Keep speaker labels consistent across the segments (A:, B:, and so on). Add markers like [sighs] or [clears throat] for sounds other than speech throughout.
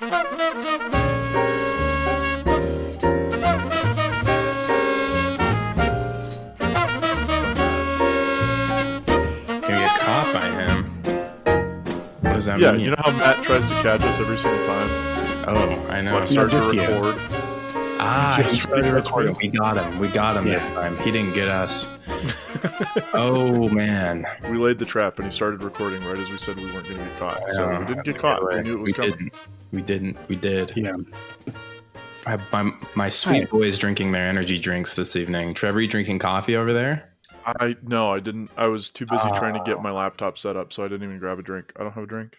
A: Yeah,
B: mean?
A: you know how Matt tries to catch us every single time
B: oh, I know.
A: when I start to
C: just you.
A: record.
B: Ah,
A: Just
B: he started
A: catch
B: recording. We got him. We got him
C: Yeah.
B: this time. He didn't get us. [laughs] oh man.
A: We laid the trap, and he started recording right as we said we weren't going to get caught. So we didn't get caught.
B: good
A: We knew it was
B: we
A: coming.
B: Didn't. We didn't. We did.
C: Yeah.
B: I, my, my sweet
C: Hi.
B: boys drinking their energy drinks this evening. Trevor, you drinking coffee over there?
A: I no, I didn't. I was too busy trying to get my laptop set up, so I didn't even grab a drink. I don't have a drink.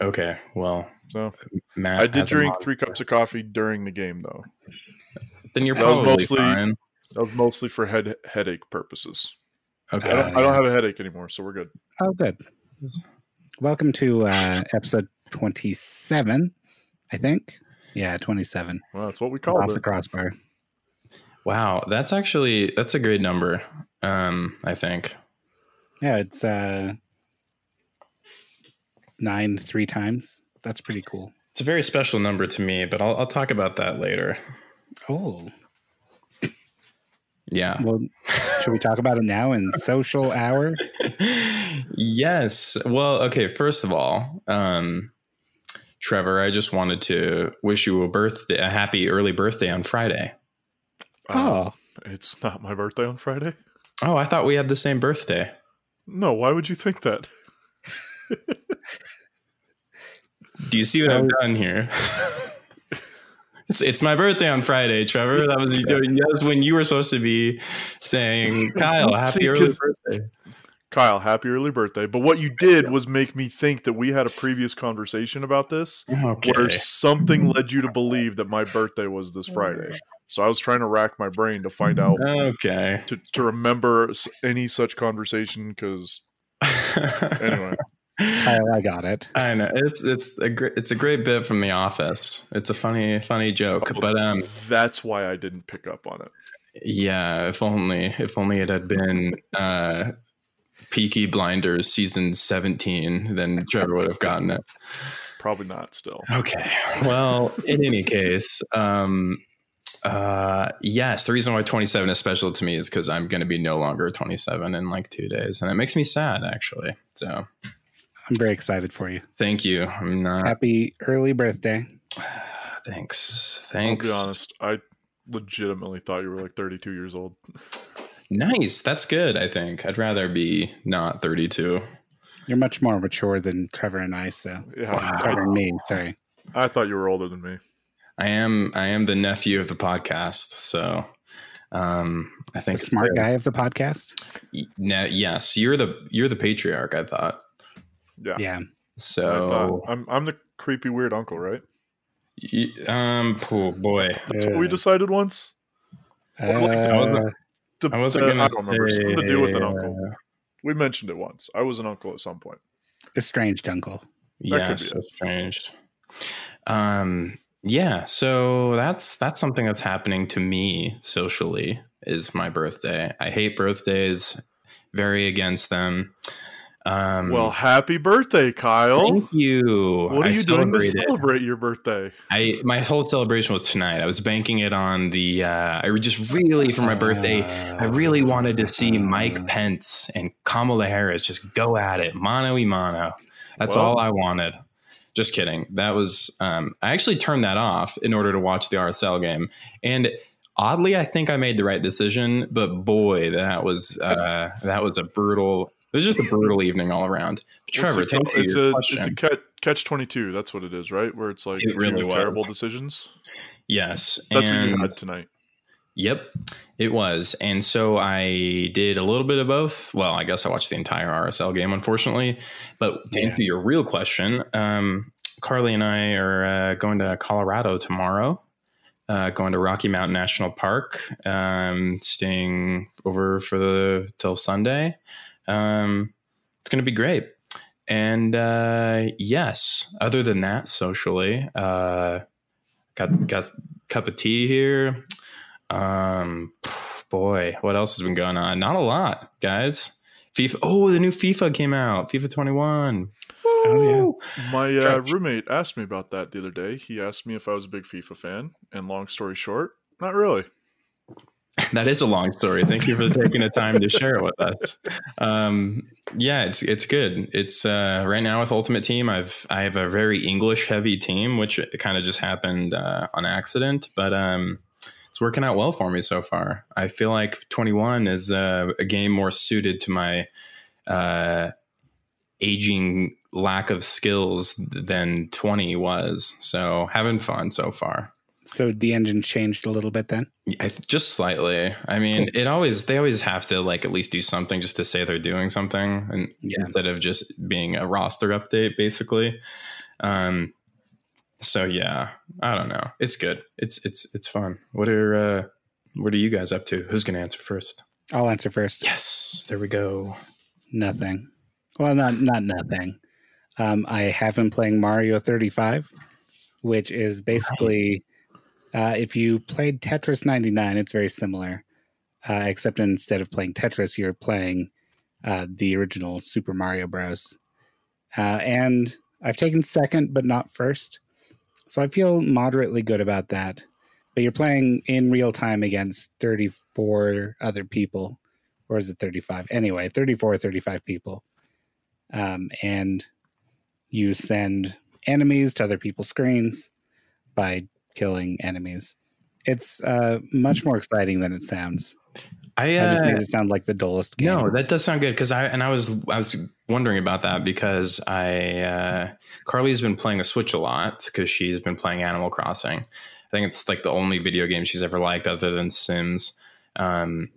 B: Okay. Well,
A: So
B: Matt.
A: I did drink three cups of coffee during the game, though.
B: Then you're
A: That was
B: probably
A: mostly-
B: fine.
A: That was mostly for head headache purposes.
B: Okay.
A: I don't, I don't have a headache anymore, so we're good.
C: Oh, good. Welcome to uh, episode 27, I think. Yeah, 27.
A: Well, that's what we call
C: Off
A: called
C: the crossbar.
B: Wow, that's actually that's a great number. Um, I think.
C: Yeah, it's uh, nine three times. That's pretty cool.
B: It's a very special number to me, but I'll, I'll talk about that later.
C: Oh,
B: Yeah.
C: well, should we talk about it now in social hour? [laughs]
B: yes. Well, okay. First of all, um, Trevor, I just wanted to wish you a birthday, a happy early birthday on Friday.
A: Um,
C: Oh,
A: it's not my birthday on Friday.
B: Oh, I thought we had the same birthday.
A: No, why would you think that?
B: Do you see what I've done here? [laughs] It's it's my birthday on Friday, Trevor. That was that was when you were supposed to be saying, [laughs] Kyle, happy
A: See,
B: early
A: 'cause-
B: birthday.
A: Kyle, happy early birthday. But what you did was make me think that we had a previous conversation about this
B: Okay.
A: where something led you to believe that my birthday was this Friday. So I was trying to rack my brain to find out
B: Okay.
A: to, to remember any such conversation because [laughs] anyway
C: Kyle, I got it.
B: I know it's it's a great it's a great bit from The Office. It's a funny funny joke, but um,
A: that's why I didn't pick up on it.
B: yeah. If only if only it had been uh, Peaky Blinders season seventeen, then Trevor would have gotten it.
A: Probably not still.
B: Okay. Well, in any case, um, uh, yes, the reason why 27 is special to me is because I'm going to be no longer 27 in like two days, and it makes me sad actually. So
C: I'm very excited for you.
B: thank you. I'm not.
C: Happy early birthday. [sighs]
B: Thanks.
A: I'll
B: Thanks.
A: be honest. I legitimately thought you were like 32 years old.
B: Nice. That's good. I think I'd rather be not 32.
C: You're much more mature than Trevor and I, so
A: Yeah,
C: Trevor and me. Sorry.
A: I thought you were older than me.
B: I am. I am the nephew of the podcast, so um, I think it's
C: smart
B: good.
C: guy of the podcast.
B: Y- No, yes, you're the you're the patriarch. I thought
A: Yeah.
C: Yeah.
B: So.
A: I'm I'm the creepy weird uncle, right?
B: Y- Um. Oh boy.
A: That's what we
C: Uh,
A: decided once.
C: Uh,
A: like
B: I wasn't-
A: The-
B: I wasn't gonna
A: I don't remember. Something to do with an uncle.
B: uh,
A: We mentioned it once. I was an uncle at some point.
C: estranged uncle.
A: That could
B: Yes,
A: be it.
B: estranged. Um. Yeah. So that's that's something that's happening to me socially. Is my birthday. I hate birthdays. Very against them. Um,
A: Well, happy birthday, Kyle.
B: thank you.
A: What are
B: I
A: you doing to celebrate your birthday?
B: I my whole celebration was tonight. I was banking it on the. Uh, I just really for my birthday. I really wanted to see Mike Pence and Kamala Harris just go at it, mano y mano. That's
A: Well-
B: all I wanted. Just kidding. That was. Um, I actually turned that off in order to watch the RSL game, and oddly, I think I made the right decision. But boy, that was uh, that was a brutal. It was just a brutal evening all around. Trevor,
A: it's a, it's a, it's a catch, catch 22. That's what it is, right? Where it's like
B: It really
A: terrible decisions.
B: yes,
A: That's what
B: and
A: you had tonight.
B: Yep, it was. And so I did a little bit of both. Well, I guess I watched the entire RSL game, unfortunately. But to
C: Yeah.
B: answer your real question, um, Carly and I are uh, going to Colorado tomorrow, uh, going to Rocky Mountain National Park, um, staying over for the till Sunday. Um, it's going to be great. And uh, yes, other than that, socially, uh, got got a cup of tea here. Um, boy, what else has been going on? Not a lot, guys. FIFA. Oh, the new FIFA came out. FIFA 21.
C: Oh, yeah.
A: My uh, roommate asked me about that the other day. He asked me if I was a big FIFA fan, and long story short, not really.
B: That is a long story. Thank you for taking the time to share it with us. Um, yeah, it's it's good. It's uh, right now with Ultimate Team. I've I have a very English heavy team, which kind of just happened uh, on accident, but um, it's working out well for me so far. I feel like 21 is uh, a game more suited to my uh, aging lack of skills than 20 was. So having fun so far.
C: So the engine changed a little bit then.
B: I th- just slightly. I mean, it always they always have to like at least do something just to say they're doing something, and
C: Yeah.
B: instead of just being a roster update, basically. Um. So yeah, I don't know. It's good. It's it's it's fun. What are uh, what are you guys up to? Who's gonna answer first?
C: I'll answer first.
B: Yes, there we go.
C: Nothing. Well, not not nothing. Um, I have been playing Mario 35, which is basically uh, if you played Tetris 99, it's very similar, uh, except instead of playing Tetris, you're playing uh, the original Super Mario Bros. Uh, and I've taken second, but not first, so I feel moderately good about that. But you're playing in real time against 34 other people or is it 35 anyway 34 or 35 people um, and you send enemies to other people's screens by killing enemies. It's uh, much more exciting than it sounds.
B: I,
C: i just
B: uh,
C: made it sound like the dullest game.
B: No, that does sound good because I and I was I was wondering about that because I uh, Carly's been playing the Switch a lot because she's been playing Animal Crossing. I think it's like the only video game she's ever liked other than Sims, um,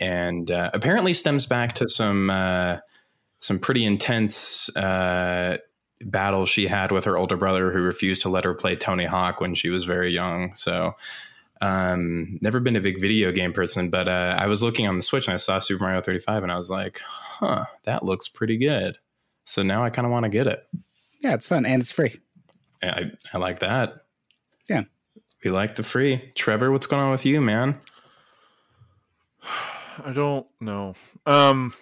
B: and uh, apparently stems back to some uh, some pretty intense uh, battles she had with her older brother who refused to let her play Tony Hawk when she was very young. So um never been a big video game person but uh i was looking on the switch and i saw super mario 35 and i was like huh that looks pretty good so now i kind of want to get it
C: yeah it's fun and it's free
B: i i like that
C: Yeah.
B: we like the free trevor what's going on with you man [sighs]
A: I don't know. Um,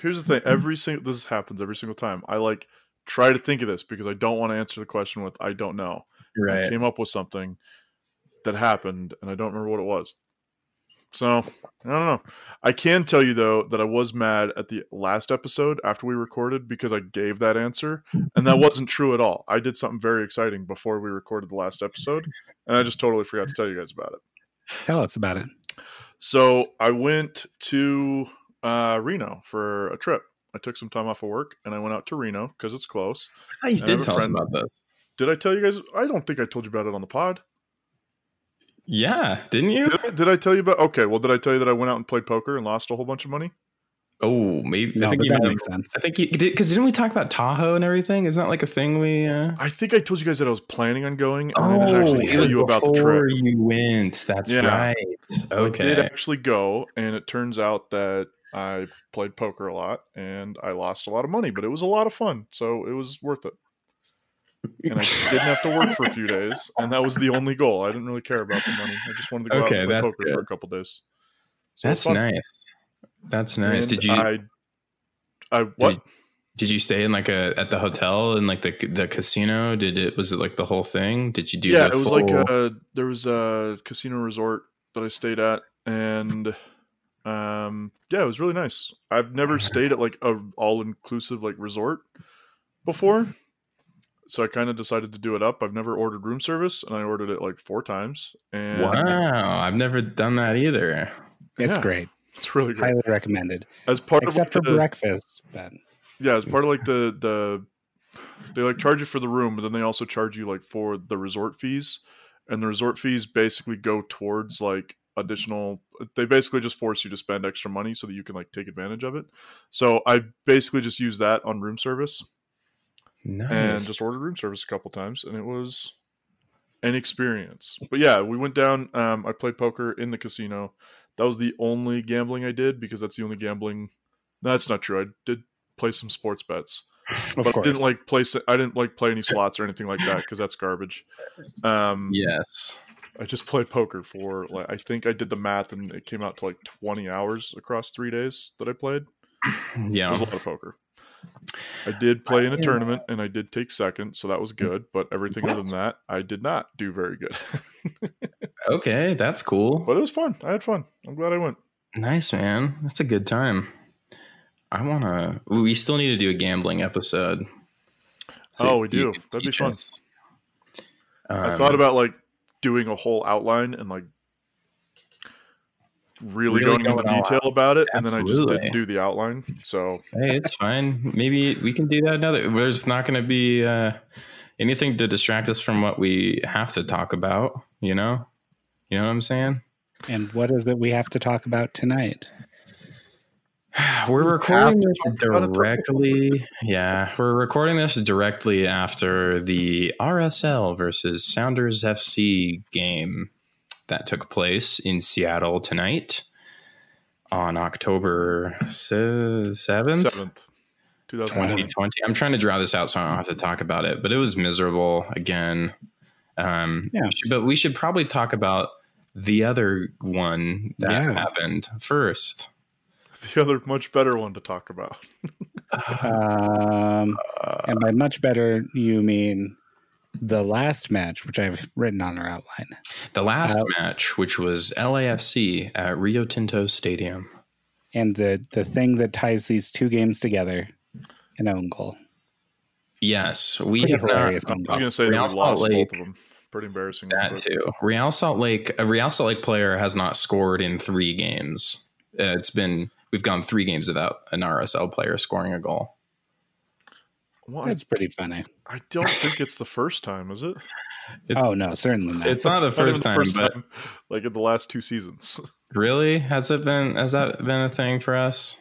A: here's the thing: every single this happens every single time. I like try to think of this because I don't want to answer the question with I don't know. I came up with something that happened and I don't remember what it was. So I don't know. I can tell you though that I was mad at the last episode after we recorded because I gave that answer and that [laughs] wasn't true at all. I did something very exciting before we recorded the last episode and I just totally forgot to tell you guys about it.
C: tell us about it
A: So I went to uh, Reno for a trip. I took some time off of work and I went out to Reno because it's close.
B: Oh, you
A: I
B: did
A: a
B: tell us about this
A: Did I tell you guys? I don't think I told you about it on the pod.
B: yeah didn't you
A: Did I, did I tell you about? Okay, well, did I tell you that I went out and played poker and lost a whole bunch of money?
B: oh maybe
C: no
B: i think you
C: that makes sense
B: i think you did because didn't we talk about tahoe and everything isn't that like a thing we uh
A: I think I told you guys that I was planning on going, and I
B: Oh,
A: didn't actually
B: it
A: tell
B: was
A: you about the
B: before
A: trip.
B: you went. That's
A: Yeah.
B: right. Okay.
A: I did actually go, and it turns out that I played poker a lot, and I lost a lot of money, but it was a lot of fun, so it was worth it. And I [laughs] didn't have to work for a few days, and that was the only goal. I didn't really care about the money. I just wanted to go
B: Okay,
A: out and play poker for a couple days. So
B: That's nice. That's nice.
A: And
B: Did you
A: I, I what?
B: did you stay in like a at the hotel and like the the casino? Did it was it like the whole thing? Did you do?
A: yeah, it was like
B: full-
A: uh there was a casino resort that I stayed at, and um, yeah, it was really nice. I've never stayed at like a all inclusive like resort before, so I kind of decided to do it up. I've never ordered room service, and I ordered it like four times, and
B: wow. I've never done that either.
C: it's
A: Yeah.
C: great
A: it's really great.
C: highly recommended
A: As part
C: except for
A: of like, the,
C: breakfast but
A: yeah, as part of like the the they like charge you for the room, but then they also charge you like for the resort fees, and the resort fees basically go towards like additional. They basically just force you to spend extra money so that you can like take advantage of it. So I basically just used that on room service
B: Nice.
A: and just ordered room service a couple times, and it was an experience. But yeah, we went down. Um, I played poker in the casino. That was the only gambling I did because that's the only gambling. No, that's not true. I did play some sports bets
C: of
A: but
C: course
A: I didn't like play. s- I didn't like play any slots or anything like that because that's garbage. Um,
B: yes.
A: I just played poker for like I think I did the math and it came out to like twenty hours across three days that I played. [clears throat] It was
B: Yeah.
A: a lot of poker. I did play in a tournament and I did take second, so that was good. But everything what? other than that, I did not do very good. [laughs]
B: okay, that's cool.
A: But it was fun. I had fun. I'm glad I went.
B: Nice, man. That's a good time. I want to. We still need to do a gambling episode.
A: So oh, we do. That'd be fun. Um, I thought about like doing a whole outline and like really, really going, going into detail out. about it, Absolutely. and then I just didn't do the outline. So
B: hey, it's fine. Maybe we can do that another. There's not going to be uh, anything to distract us from what we have to talk about. You know, you know what I'm saying.
C: And what is it we have to talk about tonight? [sighs]
B: We're recording this directly. Yeah, we're recording this directly after the RSL versus Sounders FC game that took place in Seattle tonight on October 7th. 7th. 2020. I'm trying to draw this out so I don't have to talk about it, but it was miserable again. Um, yeah. But we should probably talk about the other one that yeah. happened first. [laughs]
A: The other much better one to talk about.
C: um, and by much better, you mean the last match, which I've written on our outline.
B: The last uh, match, which was LAFC at Rio Tinto Stadium.
C: And the, the thing that ties these two games together, an own goal.
B: Yes, we Pretty have not. I was
A: going to say Real Salt Lake, both of them. Pretty embarrassing.
B: That but. too. Real Salt Lake, a Real Salt Lake player has not scored in three games. Uh, it's been we've gone three games without an RSL player scoring a goal.
C: Well, That's pretty funny.
A: I don't think it's the first time, is it? [laughs]
C: Oh, it's, oh no, certainly not.
B: It's not the [laughs] first, not the first time,
A: like in the last two seasons. [laughs]
B: Really? Has it been? Has that been a thing for us?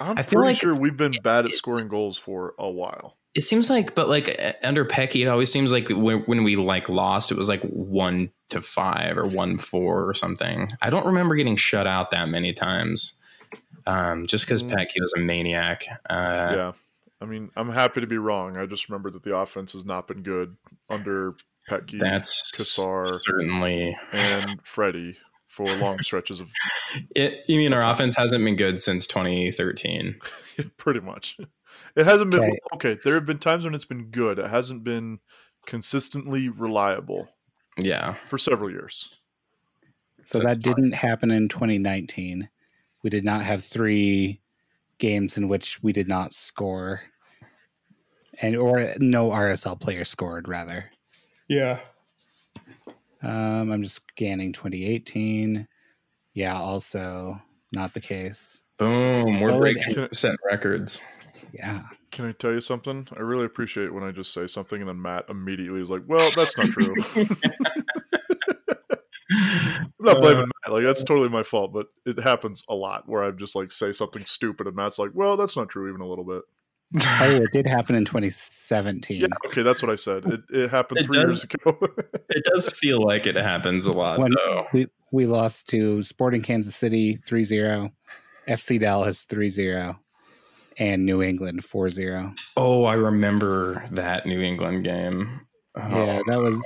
A: I'm I feel pretty like sure we've been bad at scoring goals for a while.
B: It seems like, but like under Petke, it always seems like when, when we like lost, it was like one to five or one four or something. I don't remember getting shut out that many times. Um, just because mm. Petke was a maniac. Uh,
A: yeah. I mean, I'm happy to be wrong. I just remember that the offense has not been good under Petke,
B: That's Cassar,
A: certainly, and Freddie for long stretches of. [laughs]
B: It, you mean our offense hasn't been good since 2013? [laughs]
A: yeah, pretty much. It hasn't been okay. okay. There have been times when it's been good. It hasn't been consistently reliable.
B: Yeah,
A: for several years.
C: So that didn't happen in 2019. We did not have three games in which we did not score and or no RSL player scored rather.
B: Yeah.
C: Um, I'm just scanning 2018. Yeah, also not the case.
B: Boom, we're oh, breaking set records.
C: Yeah.
A: Can I tell you something? I really appreciate when I just say something and then Matt immediately is like, "Well, that's not true." [laughs] I'm not blaming uh, Matt. Like that's totally my fault, but it happens a lot where I just like say something stupid and Matt's like, "Well, that's not true," even a little bit.
C: oh, [laughs] it did happen in 2017. Yeah,
A: okay, that's what I said. It, it happened it three does, years ago. [laughs]
B: it does feel like it happens a lot, when though.
C: We, we lost to Sporting Kansas City 3 0, FC Dallas 3 0, and New England 4 0.
B: Oh, I remember that New England game. Oh.
C: Yeah, that was,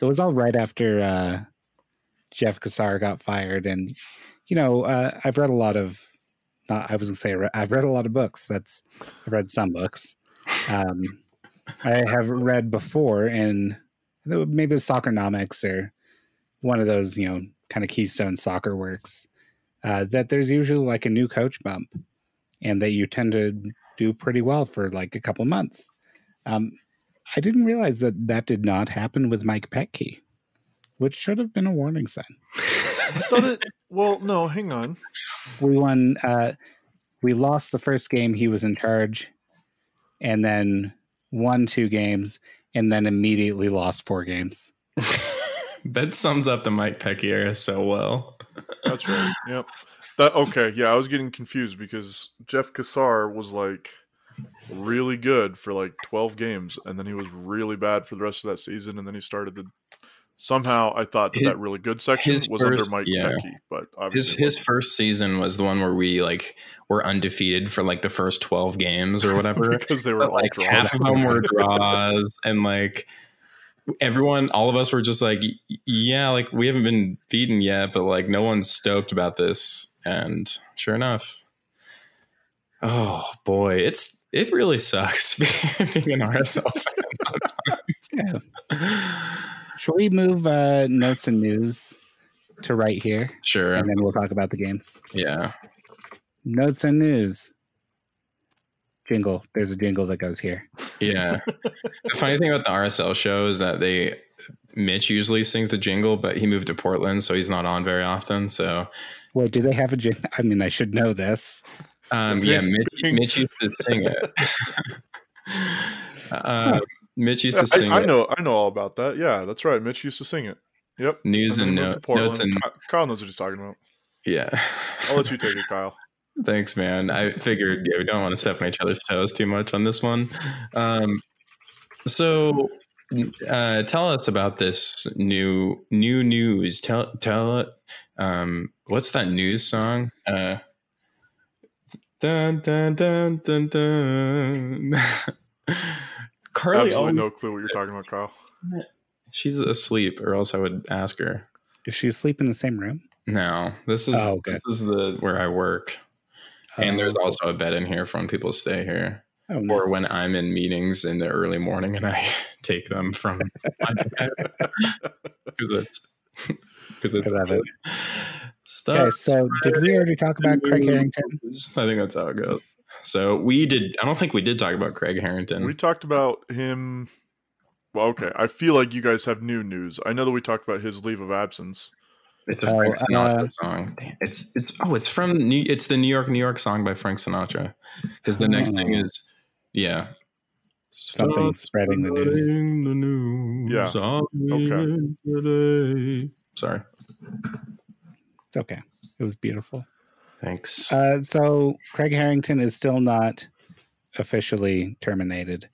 C: it was all right after uh, Jeff Cassar got fired. And, you know, uh, I've read a lot of uh, I was gonna say I've read a lot of books. That's I've read some books. Um, I have read before, and maybe it's Soccernomics or one of those you know kind of keystone soccer works. Uh, that there's usually like a new coach bump, and that you tend to do pretty well for like a couple months. Um, I didn't realize that that did not happen with Mike Petke, which should have been a warning sign.
A: I thought it. Well, no, hang on.
C: We won. Uh, we lost the first game. He was in charge, and then won two games, and then immediately lost four games. [laughs]
B: that sums up the Mike Petke era so well.
A: That's right. Yep. That okay. Yeah, I was getting confused because Jeff Cassar was like really good for like 12 games and then he was really bad for the rest of that season and then he started the Somehow, I thought that, his, that really good section was first, under Mike yeah. Petke, but
B: his his first season was the one where we like were undefeated for like the first twelve games or whatever [laughs]
A: because they were but,
B: like
A: draws.
B: half of them were draws and like everyone all of us were just like yeah like we haven't been beaten yet but like no one's stoked about this and sure enough oh boy it's it really sucks [laughs] being an RSL fan sometimes.
C: Yeah. [laughs] Should we move uh, notes and news to right here?
B: Sure.
C: And then we'll talk about the games.
B: Yeah.
C: Notes and news. Jingle. There's a jingle that goes here.
B: Yeah. [laughs] the funny thing about the RSL show is that they Mitch usually sings the jingle, but he moved to Portland, so he's not on very often. So,
C: Wait, do they have a jingle? I mean, I should know this.
B: Um, yeah, Mitch, [laughs] Mitch, used to sing it. [laughs] uh, Mitch used to sing.
A: I, I know, I know all about that. Yeah, that's right. Mitch used to sing it. Yep.
B: News and, and no, notes and
A: Kyle knows what he's talking about.
B: Yeah,
A: I'll let you [laughs] take it, Kyle.
B: Thanks, man. I figured yeah, we don't want to step on each other's toes too much on this one. Um, so, uh, tell us about this new new news. Tell tell it. Um, what's that news song? Uh, dun dun dun dun dun. [laughs]
A: Carly, absolutely always, no clue what you're talking about, Kyle.
B: She's asleep, or else I would ask her.
C: Is she asleep in the same room?
B: No, this is oh, okay. this is the where I work and there's oh. also a bed in here for when people stay here. Oh, nice. Or when I'm in meetings in the early morning and I [laughs] take them from [laughs] my bed because it's [laughs] because it's I love it.
C: Stuff. Okay, so did we already talk about Craig Harrington?
B: I think that's how it goes. So we did. I don't think we did talk about Craig Harrington.
A: We talked about him. Well, okay. I feel like you guys have new news. I know that we talked about his leave of absence.
B: It's a Frank oh, Sinatra uh, song. It's it's oh, it's from New, it's the New York New York song by Frank Sinatra. Because the next thing is yeah,
C: something spreading the news. The
A: news yeah. Okay.
B: Sorry.
C: It's okay. It was beautiful.
B: Thanks.
C: Uh, so Craig Harrington is still not officially terminated.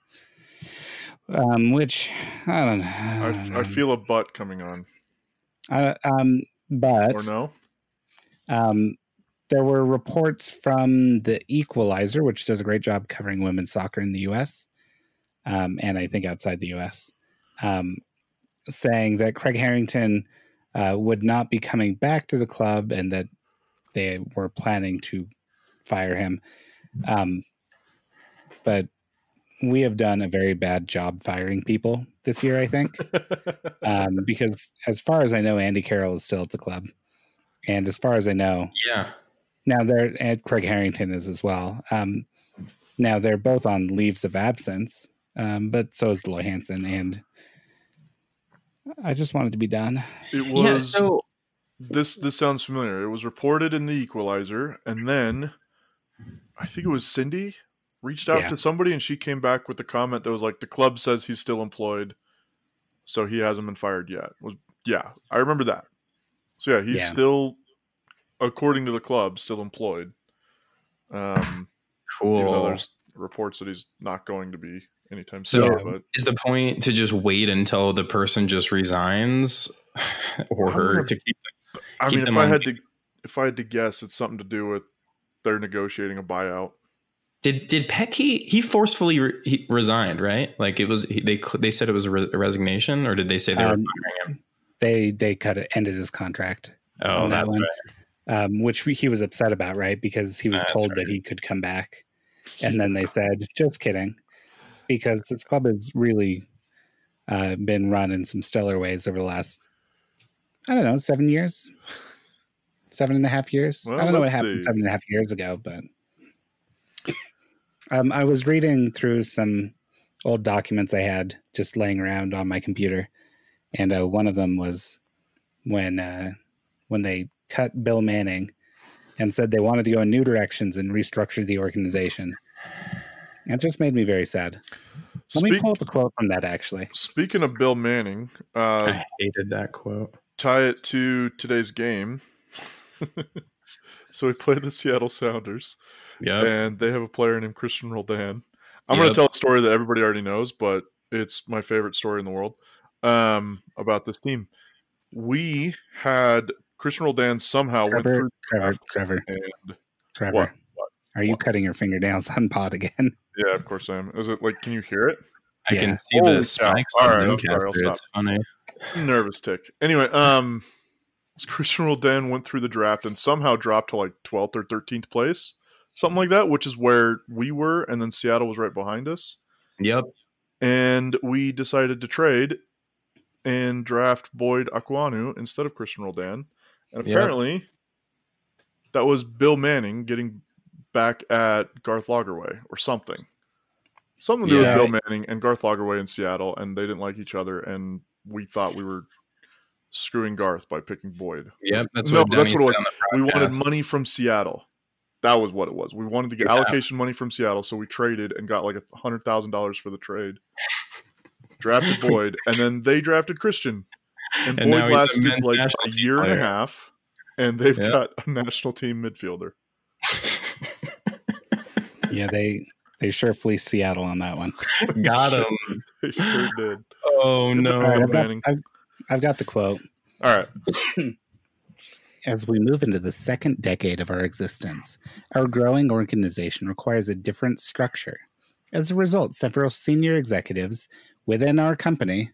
C: Um, which I don't know.
A: I, I feel a butt coming on.
C: Uh, um, but
A: or no.
C: Um, there were reports from the Equalizer, which does a great job covering women's soccer in the U.S. Um, and I think outside the U.S., um, saying that Craig Harrington uh, would not be coming back to the club and that they were planning to fire him. Um, but we have done a very bad job firing people this year, I think, [laughs] um, because as far as I know, Andy Carroll is still at the club, and as far as I know,
B: yeah,
C: now they're and Craig Harrington is as well. Um, now they're both on leaves of absence, um, but so is Loy Hansen, and I just wanted to be done.
A: It was. Yeah, so this this sounds familiar. It was reported in the Equalizer, and then I think it was Cindy reached out yeah. to somebody and she came back with the comment that was like the club says he's still employed so he hasn't been fired yet was yeah i remember that so yeah he's yeah. still according to the club still employed um
B: cool
A: there's reports that he's not going to be anytime
B: so
A: soon but
B: is the point to just wait until the person just resigns [laughs] or her to keep
A: i mean if i had to if i had to guess it's something to do with they're negotiating a buyout
B: did did Peck he he forcefully re, he resigned right? Like it was he, they they said it was a, re, a, resignation, or did they say they um, were firing him?
C: They they cut it ended his contract.
B: Oh, that's that
C: right. Um, which we, he was upset about, right? Because he was that's told right. that he could come back, and then they said, "Just kidding," because this club has really uh, been run in some stellar ways over the last, I don't know, seven years, seven and a half years. Well, I don't know what happened see. seven and a half years ago, but [coughs] um, I was reading through some old documents I had just laying around on my computer, and uh, one of them was when uh, when they cut Bill Manning and said they wanted to go in new directions and restructure the organization. It just made me very sad. Let Speak, me pull up a quote from that. Actually,
A: speaking of Bill Manning, uh,
B: I hated that quote.
A: Tie it to today's game. [laughs] so we played the Seattle Sounders.
B: Yeah.
A: And they have a player named Cristian Roldan. I'm yep. going to tell a story that everybody already knows, but it's my favorite story in the world um, about this team. We had Christian Roldan somehow
C: Trevor, went through Trevor, Trevor, and Trevor. What? what? Are you what? cutting your fingernails on [laughs] pod again?
A: Yeah, of course I am. Is it like? Can you hear it?
B: I yeah. can see the spikes. All right, okay, it's funny.
A: It's a nervous tick. Anyway, um, Cristian Roldan went through the draft and somehow dropped to like 12th or 13th place something like that, which is where we were, and then Seattle was right behind us.
B: Yep.
A: And we decided to trade and draft Boyd Okwuonu instead of Cristian Roldan. And apparently, yep. that was Bill Manning getting back at Garth Lagerwey or something. Something to do yeah. with Bill Manning and Garth Lagerwey in Seattle, and they didn't like each other, and we thought we were screwing Garth by picking Boyd.
B: Yeah, that's
A: no, what that's what it was. We wanted money from Seattle. That was what it was. We wanted to get yeah. allocation money from Seattle, so we traded and got like a hundred thousand dollars for the trade. drafted [laughs] Boyd, and then they drafted Cristian, and, and Boyd lasted like a year and a half, and they've yep. got a national team midfielder. [laughs]
C: yeah, they they sure fleeced Seattle on that one. [laughs]
B: got him. [laughs]
A: they sure did.
B: Oh no,
C: right, I've, got, I've, I've got the quote.
A: All right. [clears throat]
C: As we move into the second decade of our existence, our growing organization requires a different structure. As a result, several senior executives within our company,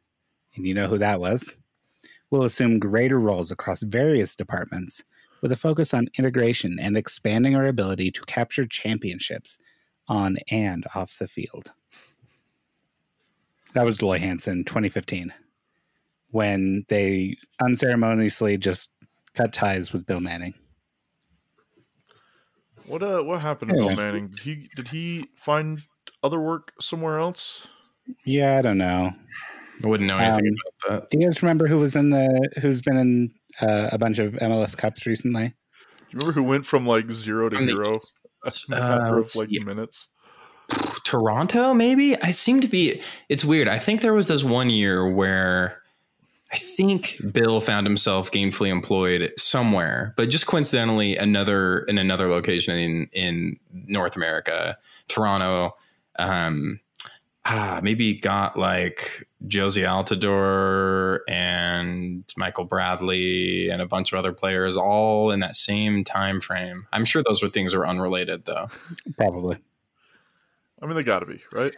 C: and you know who that was, will assume greater roles across various departments with a focus on integration and expanding our ability to capture championships on and off the field. That was Dell Loy Hansen 2015 when they unceremoniously just cut ties with Bill Manning.
A: What uh what happened to Bill Manning? Did he did he find other work somewhere else?
C: Yeah, I don't know.
B: I wouldn't know anything um, about that.
C: Do you guys remember who was in the who's been in uh, a bunch of MLS Cups recently? Do
A: you remember who went from like zero to from hero? The, uh, of like minutes.
B: Toronto, maybe. I seem to be. It's weird. I think there was this one year where I think Bill found himself gainfully employed somewhere, but just coincidentally, another in another location in in North America, Toronto. Um, ah, maybe got like Jozy Altidore and Michael Bradley and a bunch of other players all in that same time frame. I'm sure those were things that were unrelated though.
C: Probably.
A: I mean, they got to be right.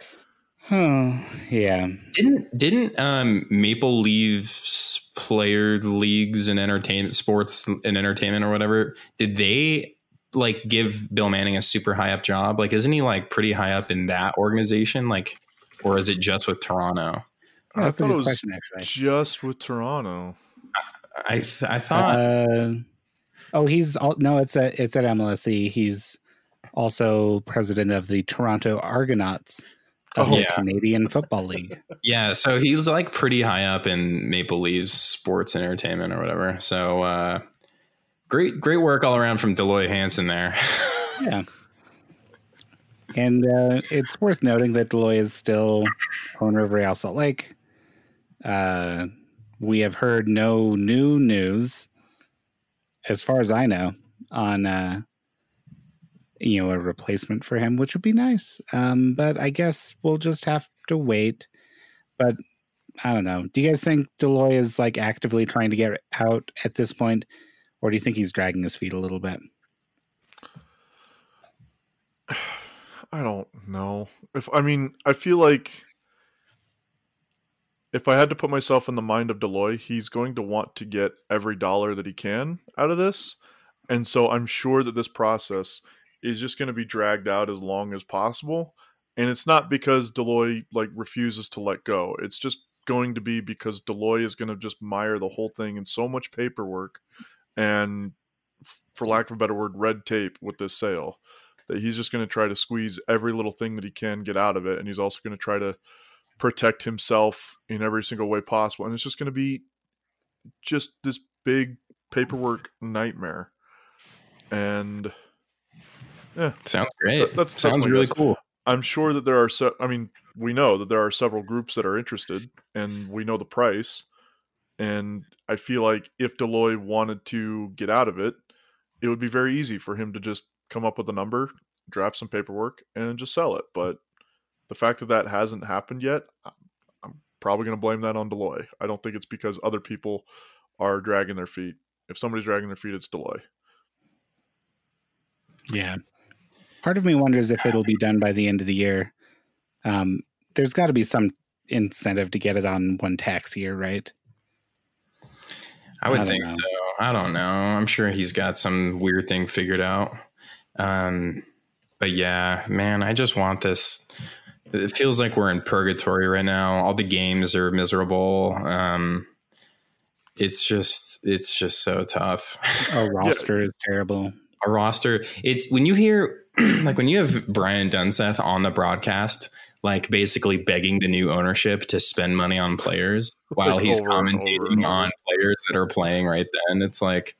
C: Oh, yeah.
B: Didn't didn't um, Maple Leafs player leagues and entertainment sports and entertainment or whatever? Did they like give Bill Manning a super high up job? Like, isn't he like pretty high up in that organization? Like, or is it just with Toronto?
A: Yeah, I thought it was question, actually. just with Toronto.
B: I th- I thought.
C: Uh, oh, he's all, no. It's at it's at MLSE. He's also president of the Toronto Argonauts of oh, the yeah. Canadian Football League.
B: Yeah, so he's like pretty high up in Maple Leafs sports entertainment or whatever. So uh, great, great work all around from Dell Loy Hansen there. [laughs]
C: yeah. And uh, it's worth noting that Dell Loy is still owner of Real Salt Lake. Uh, we have heard no new news, as far as I know, on uh, you know, a replacement for him, which would be nice. Um, but I guess we'll just have to wait. But I don't know. Do you guys think Dell Loy is like actively trying to get out at this point, or do you think he's dragging his feet a little bit? [sighs]
A: I don't know. If I mean, I feel like if I had to put myself in the mind of Dell Loy, he's going to want to get every dollar that he can out of this. And so I'm sure that this process is just going to be dragged out as long as possible. And it's not because Dell Loy like refuses to let go. It's just going to be because Dell Loy is going to just mire the whole thing in so much paperwork and for lack of a better word red tape with this sale that he's just going to try to squeeze every little thing that he can get out of it and he's also going to try to protect himself in every single way possible and it's just going to be just this big paperwork nightmare and yeah,
B: sounds great. That,
A: that's
B: sounds really
A: guess.
B: cool.
A: I'm sure that there are. Se- I mean, we know that there are several groups that are interested, and we know the price. And I feel like if Dell Loy wanted to get out of it, it would be very easy for him to just come up with a number, draft some paperwork, and just sell it. But the fact that that hasn't happened yet, I'm probably going to blame that on Dell Loy. I don't think it's because other people are dragging their feet. If somebody's dragging their feet, it's Dell Loy.
C: Yeah part of me wonders if it'll be done by the end of the year. Um, there's got to be some incentive to get it on one tax year, right?
B: I would I think know. so. I don't know. I'm sure he's got some weird thing figured out. Um, but yeah, man, I just want this. It feels like we're in purgatory right now. All the games are miserable. Um, it's just it's just so tough.
C: Our [laughs] roster yeah. is terrible.
B: Our roster. It's when you hear [clears throat] like when you have Brian Dunseth on the broadcast, like basically begging the new ownership to spend money on players [laughs] while he's commentating on players that are playing right then. It's like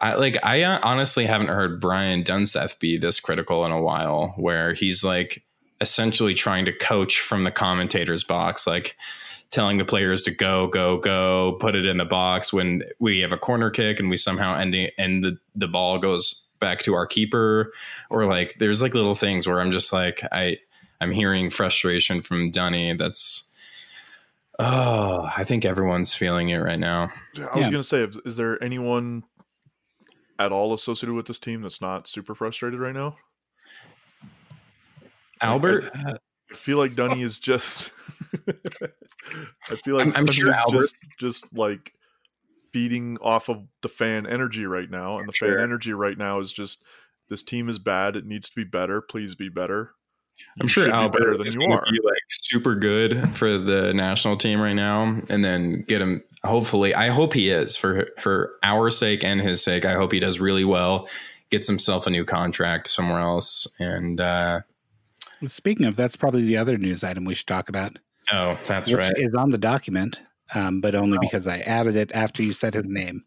B: I like I uh, honestly haven't heard Brian Dunseth be this critical in a while where he's like essentially trying to coach from the commentator's box like telling the players to go go go put it in the box when we have a corner kick and we somehow end and the, the ball goes back to our keeper or like there's like little things where I'm just like I I'm hearing frustration from Dunny that's oh I think everyone's feeling it right now.
A: I was yeah. gonna say is there anyone at all associated with this team that's not super frustrated right now?
B: Albert,
A: I, I feel like Dunny is just. [laughs] I feel like
B: I'm, I'm sure Albert
A: just, just like feeding off of the fan energy right now, and the sure. fan energy right now is just this team is bad. It needs to be better. Please be better.
B: I'm sure Albert is going to be like super good for the national team right now, and then get him. Hopefully, I hope he is for for our sake and his sake. I hope he does really well, gets himself a new contract somewhere else, and uh,
C: speaking of, that's probably the other news item we should talk about.
B: Oh, that's right.
C: Is on the document um, but only oh. because I added it after you said his name.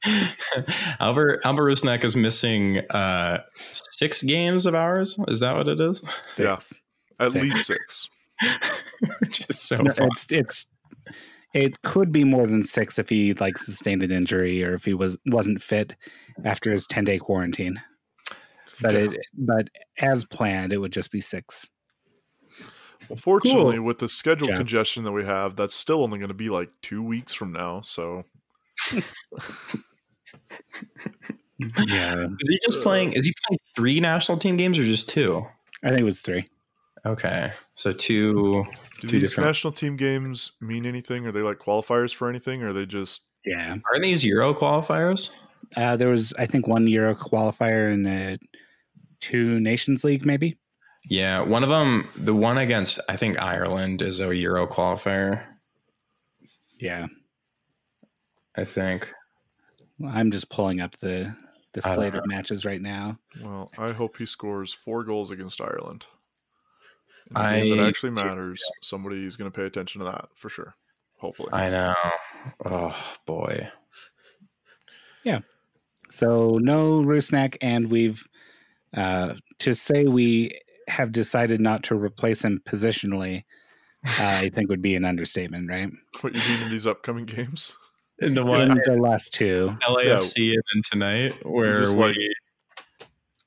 C: [laughs]
B: Albert Albert Rusnak is missing uh, six games of ours. Is that what it is?
A: Six. Yeah, at six. least six. [laughs]
B: Which is so. No,
C: it's it's it could be more than six if he like sustained an injury or if he was wasn't fit after his ten day quarantine. But yeah. it but as planned, it would just be six.
A: Well, fortunately, cool. with the schedule Jeff. congestion that we have, that's still only going to be like two weeks from now. So, [laughs]
C: yeah.
B: Is he just playing? Is he playing three national team games or just two?
C: I think it was three.
B: Okay, so two.
A: Do two these different... national team games mean anything? Are they like qualifiers for anything? Or are they just?
C: Yeah.
B: Are these Euro qualifiers?
C: Uh, there was, I think, one Euro qualifier in the two Nations League, maybe.
B: Yeah, one of them, the one against I think Ireland is a Euro qualifier.
C: Yeah,
B: I think.
C: I'm just pulling up the the slate of matches right now.
A: Well, I hope he scores four goals against Ireland. I that actually matters. Somebody is going to pay attention to that for sure. Hopefully,
B: I know. Oh boy.
C: Yeah. So no Rusnak, and we've uh, to say we have decided not to replace him positionally, uh, I think would be an understatement, right? [laughs]
A: What you mean in these upcoming games?
B: In the one, in
C: the last two,
B: LAFC, yeah. and then tonight, where we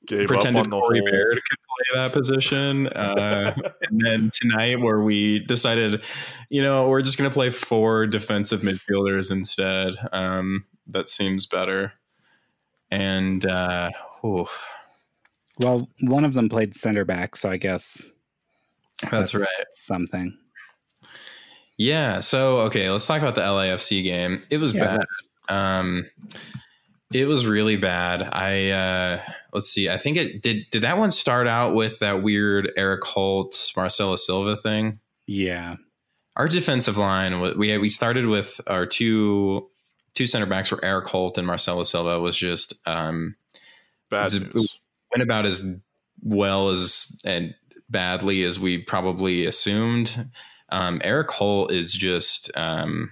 B: like pretended Corey whole... Baird could play that position, [laughs] uh, and then tonight, where we decided, you know, we're just going to play four defensive midfielders instead. Um, that seems better, and uh,
C: well, one of them played center back, so I guess
B: that's, that's right.
C: Something.
B: Yeah. So okay, let's talk about the LAFC game. It was yeah, bad. Um, it was really bad. I uh, let's see. I think it did. Did that one start out with that weird Erik Holt, Marcelo Silva thing?
C: Yeah.
B: Our defensive line. We we started with our two two center backs were Erik Holt and Marcelo Silva was just um,
A: bad news
B: went about as well as and badly as we probably assumed. Um, Erik Holt is just. Um,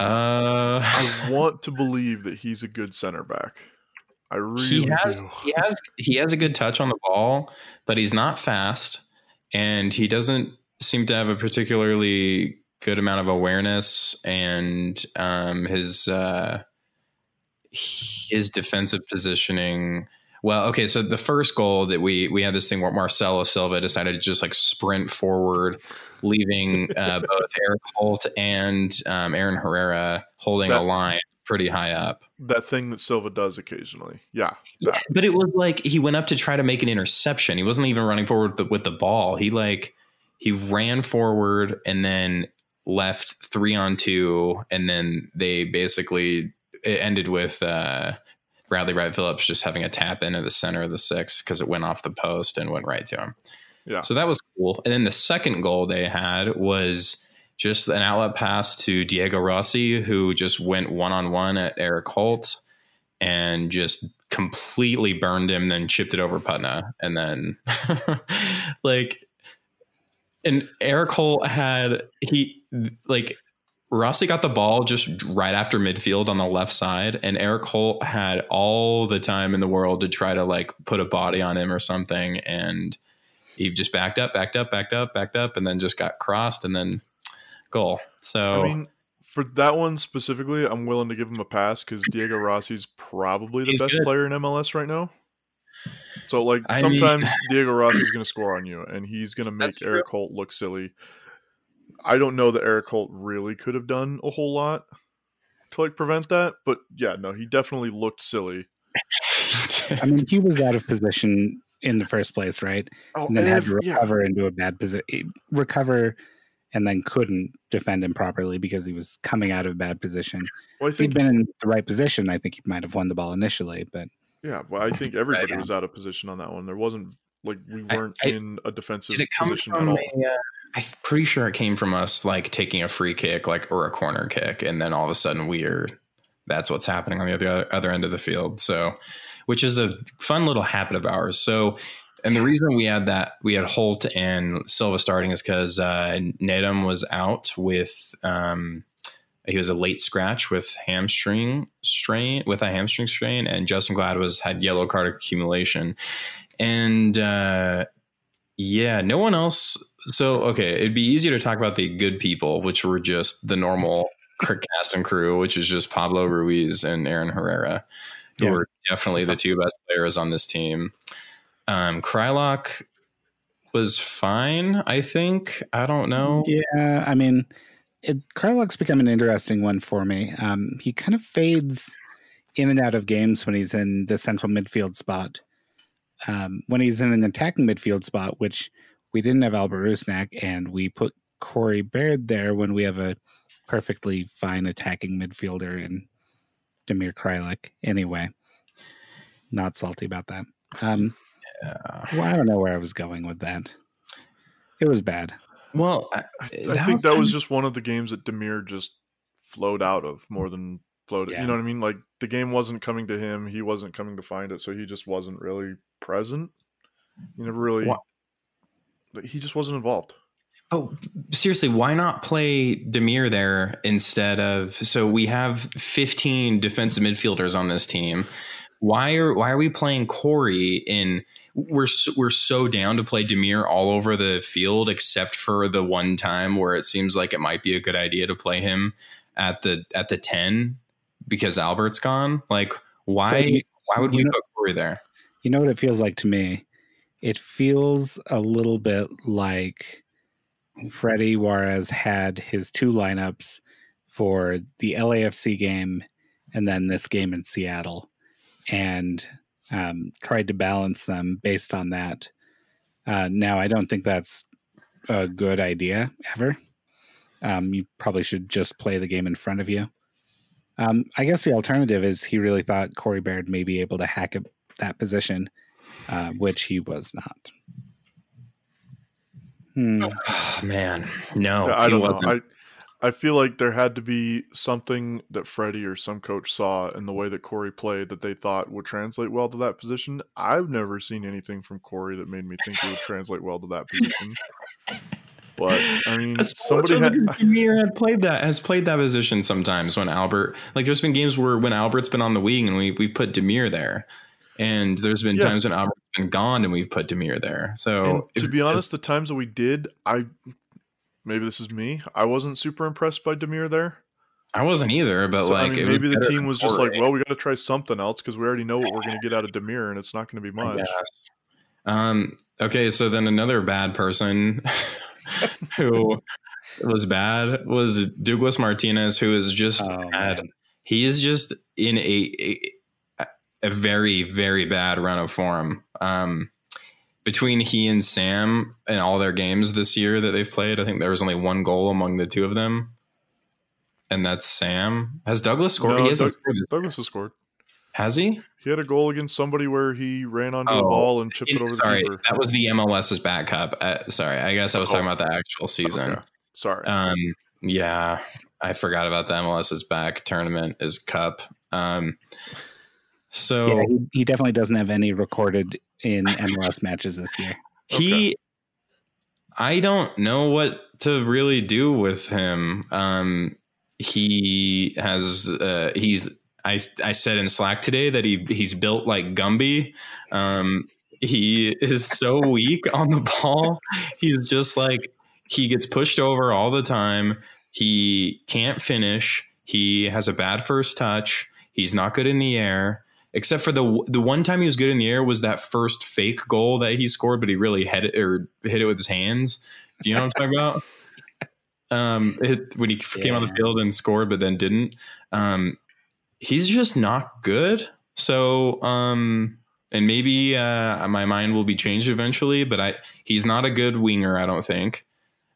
B: uh,
A: I want to believe that he's a good center back. I really
B: he has, do. He has he has a good touch on the ball, but he's not fast, and he doesn't seem to have a particularly good amount of awareness. And um, his uh, his defensive positioning. Well, okay, so the first goal that we we had this thing where Marcelo Silva decided to just like sprint forward, leaving uh, [laughs] both Erik Holt and um, Aaron Herrera holding that, a line pretty high up.
A: That thing that Silva does occasionally, yeah,
B: yeah. But it was like he went up to try to make an interception. He wasn't even running forward with the, with the ball. He like he ran forward and then left three on two, and then they basically it ended with uh, Bradley Wright Phillips just having a tap in at the center of the six because it went off the post and went right to him. Yeah. So that was cool. And then the second goal they had was just an outlet pass to Diego Rossi, who just went one on one at Erik Holt and just completely burned him, then chipped it over Putna. And then, [laughs] like, and Erik Holt had, he, like, Rossi got the ball just right after midfield on the left side, and Erik Holt had all the time in the world to try to like put a body on him or something, and he just backed up, backed up, backed up, backed up, and then just got crossed, and then goal. So
A: I mean, for that one specifically, I'm willing to give him a pass because Diego Rossi's probably the best good. player in MLS right now. So like I sometimes mean, [laughs] Diego Rossi is going to score on you, and he's going to make Erik Holt look silly. I don't know that Erik Holt really could have done a whole lot to like prevent that, but yeah, no, he definitely looked silly.
C: I mean, he was out of position in the first place, right? Oh, and then had to recover yeah. into a bad position, eh, recover, and then couldn't defend him properly because he was coming out of a bad position. Well, if he'd been in the right position, I think he might have won the ball initially. But
A: yeah, well, I think everybody was out of position on that one. There wasn't like we weren't I, I, in a defensive position at all. A, uh,
B: I'm pretty sure it came from us like taking a free kick, like or a corner kick, and then all of a sudden we are. That's what's happening on the other other end of the field. So, which is a fun little habit of ours. So, and the reason we had that we had Holt and Silva starting is because uh, Nedum was out with um, he was a late scratch with hamstring strain with a hamstring strain, and Justen Glad was had yellow card accumulation, and uh, yeah, no one else so okay, it'd be easier to talk about the good people, which were just the normal cast and crew, which is just Pablo Ruiz and Aaron Herrera, who yeah. were definitely the two best players on this team. Um, Kreilach was fine, I think. I don't know.
C: Yeah, I mean, it, Kreilach's become an interesting one for me. Um, he kind of fades in and out of games when he's in the central midfield spot. Um, when he's in an attacking midfield spot, which we didn't have Albert Rusnak, and we put Corey Baird there when we have a perfectly fine attacking midfielder in Damir Kreilach. Anyway, not salty about that. Um, yeah. well, I don't know where I was going with that. It was bad.
B: Well,
A: I, I, I think that was just one of the games that Damir just flowed out of more than flowed. Yeah. You know what I mean? Like the game wasn't coming to him. He wasn't coming to find it, so he just wasn't really present. He never really what? he just wasn't involved.
B: Oh, seriously, why not play Damir there instead of? So we have 15 defensive midfielders on this team. Why are why are we playing Corey in? We're we're so down to play Damir all over the field, except for the one time where it seems like it might be a good idea to play him at the at the 10 because Albert's gone. Like, why so why would we know, put Corey there?
C: You know what it feels like to me it feels a little bit like Freddie Juarez had his two lineups for the LAFC game and then this game in Seattle and um, tried to balance them based on that. Uh, now, I don't think that's a good idea ever. Um, you probably should just play the game in front of you. Um, I guess the alternative is he really thought Corey Baird may be able to hack that position uh, which he was not.
B: Hmm. Oh, [sighs] man, no,
A: yeah, I don't wasn't. know. I I feel like there had to be something that Freddie or some coach saw in the way that Corey played that they thought would translate well to that position. I've never seen anything from Corey that made me think it would translate well to that position. But I mean, That's, somebody had,
B: had played that has played that position sometimes when Albert like there's been games where when Albert's been on the wing and we we've put Damir there. And there's been yeah. times when Albert's been gone and we've put Damir there. So
A: to be honest, the times that we did, I maybe this is me. I wasn't super impressed by Damir there.
B: I wasn't either, but so, like
A: I mean, maybe the team was just like, well, we got to try something else because we already know what we're going to get out of Damir, and it's not going to be much.
B: Um. Okay, so then another bad person [laughs] who was bad was Douglas Martinez, who is just oh, bad. Man. He is just in a, a a very very bad run of form. Um, between he and Sam and all their games this year that they've played, I think there was only one goal among the two of them, and that's Sam. Has Douglas scored?
A: No, he hasn't Doug, scored. Douglas has scored.
B: Has he?
A: He had a goal against somebody where he ran onto oh, the ball and chipped it over
B: sorry,
A: the keeper.
B: That was the MLS is Back cup. Uh, sorry, I guess I was oh. talking about the actual season. Okay.
A: Sorry.
B: Um, yeah, I forgot about the MLS is Back tournament is cup. Um, so
C: yeah, he, he, definitely doesn't have any recorded in MLS [laughs] matches this year.
B: He, okay. I don't know what to really do with him. Um, he has uh, he's I, I said in Slack today that he he's built like Gumby. Um, he is [laughs] so weak on the ball. He's just like he gets pushed over all the time. He can't finish. He has a bad first touch. He's not good in the air. Except for the the one time he was good in the air was that first fake goal that he scored, but he really hit it or hit it with his hands. Do you know what I'm talking about? [laughs] Um, it, when he yeah. came on the field and scored, but then didn't. Um, he's just not good. So, um, and maybe uh, my mind will be changed eventually, but I he's not a good winger. I don't think.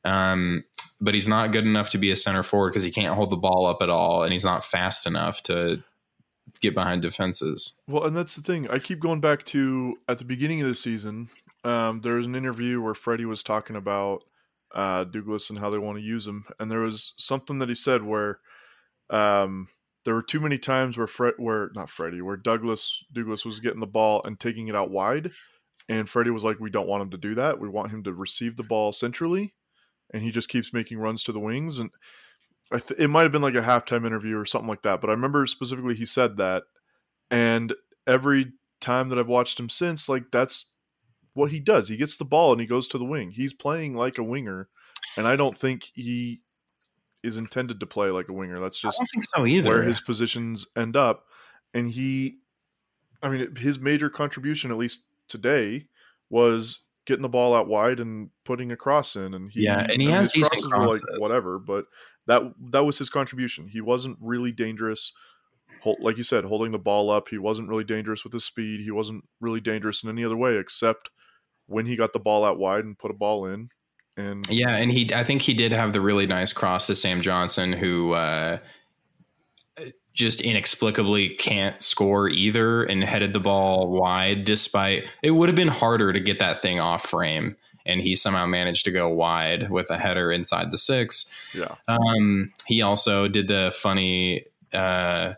B: Um, but he's not good enough to be a center forward because he can't hold the ball up at all, and he's not fast enough to get behind defenses.
A: Well, and that's the thing. I keep going back to at the beginning of the season. Um, there was an interview where Freddie was talking about uh, Douglas and how they want to use him, and there was something that he said where um, there were too many times where Fred, where not Freddie, where Douglas Douglas was getting the ball and taking it out wide, and Freddie was like, "We don't want him to do that. We want him to receive the ball centrally," and he just keeps making runs to the wings. And th- it might have been like a halftime interview or something like that, but I remember specifically he said that, and every time that I've watched him since, like that's what he does. He gets the ball and he goes to the wing. He's playing like a winger, and I don't think he is intended to play like a winger. That's just
B: so
A: where his positions end up. And he, I mean, his major contribution, at least today, was getting the ball out wide and putting a cross in. And he,
B: yeah, and he has
A: decent crosses, crosses. Were like whatever, but that that was his contribution. He wasn't really dangerous. Like you said, holding the ball up, he wasn't really dangerous with his speed. He wasn't really dangerous in any other way except when he got the ball out wide and put a ball in. And
B: yeah, and he I think he did have the really nice cross to Sam Johnson, who uh, just inexplicably can't score either, and headed the ball wide. Despite it would have been harder to get that thing off frame, and he somehow managed to go wide with a header inside the six.
A: Yeah.
B: Um, he also did the funny. Uh,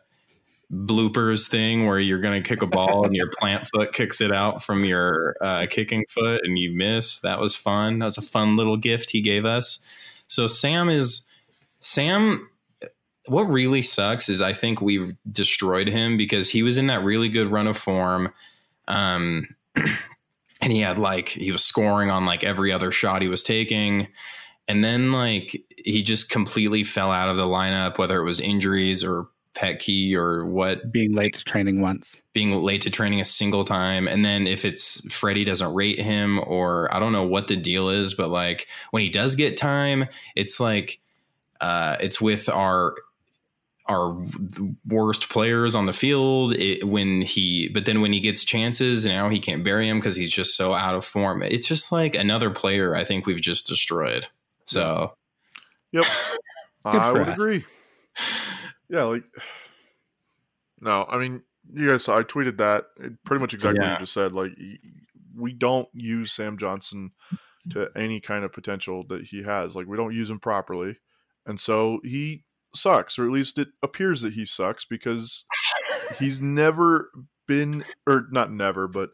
B: bloopers thing where you're going to kick a ball and your plant [laughs] foot kicks it out from your uh, kicking foot and you miss. That was fun. That was a fun little gift he gave us. So Sam is Sam. What really sucks is I think we've destroyed him because he was in that really good run of form. Um, [clears throat] and he had like, he was scoring on like every other shot he was taking. And then like he just completely fell out of the lineup, whether it was injuries or Petke or what.
C: Being late to training once.
B: Being late to training a single time. And then if it's freddie doesn't rate him or i don't know what the deal is but like when he does get time it's like uh it's with our our worst players on the field it, when he but then when he gets chances now he can't bury him because he's just so out of form it's just like another player i think we've just destroyed so
A: yep [laughs] i would us. agree yeah, like no, I mean, you guys saw I tweeted that pretty much exactly yeah. what you just said. Like, we don't use Sam Johnson to any kind of potential that he has. Like, we don't use him properly, and so he sucks, or at least it appears that he sucks because he's never been, or not never, but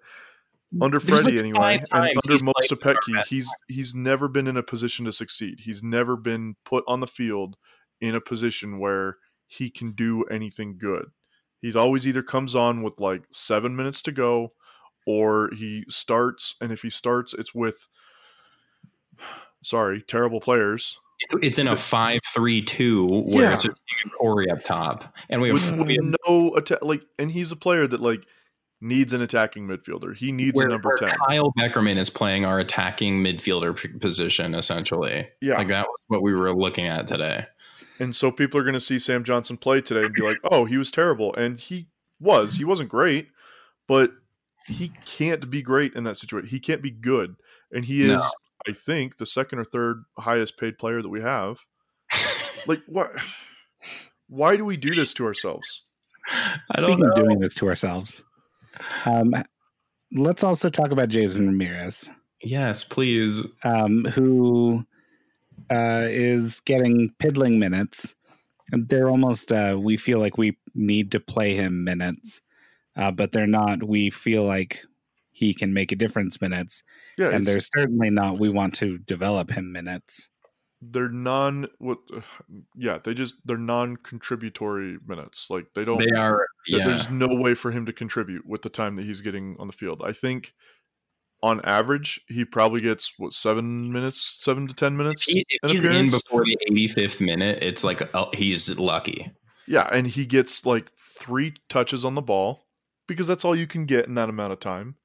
A: under There's Freddie like anyway, and under most of Petke, he's he's never been in a position to succeed. He's never been put on the field in a position where he can do anything good. He's always either comes on with like seven minutes to go, or he starts, and if he starts, it's with [sighs] sorry, terrible players.
B: It's, in a five-three-two where yeah. it's just Corey up top, and we have,
A: with, we have no attack. Like, and he's a player that like needs an attacking midfielder. He needs where, a number ten.
B: Kyle Beckerman is playing our attacking midfielder p- position essentially. Yeah, like that was what we were looking at today.
A: And so people are going to see Sam Johnson play today and be like, "Oh, he was terrible," and he was. He wasn't great, but he can't be great in that situation. He can't be good, and he is, no. I think, the second or third highest paid player that we have. [laughs] like what? Why do we do this to ourselves?
C: Speaking of doing this to ourselves, um, let's also talk about Jeizon Ramirez.
B: Yes, please.
C: Um, who uh, is getting piddling minutes. They're almost, uh, we feel like we need to play him minutes, uh, but they're not. We feel like he can make a difference minutes. Yeah, and they're certainly not. We want to develop him minutes.
A: They're non what? Yeah, they just they're non-contributory minutes. Like they don't.
B: They are. Yeah.
A: There's no way for him to contribute with the time that he's getting on the field. I think on average, he probably gets what seven minutes, seven to ten minutes.
B: If, he, if he's in before the 85th minute, it's like oh, he's lucky.
A: Yeah, and he gets like three touches on the ball because that's all you can get in that amount of time.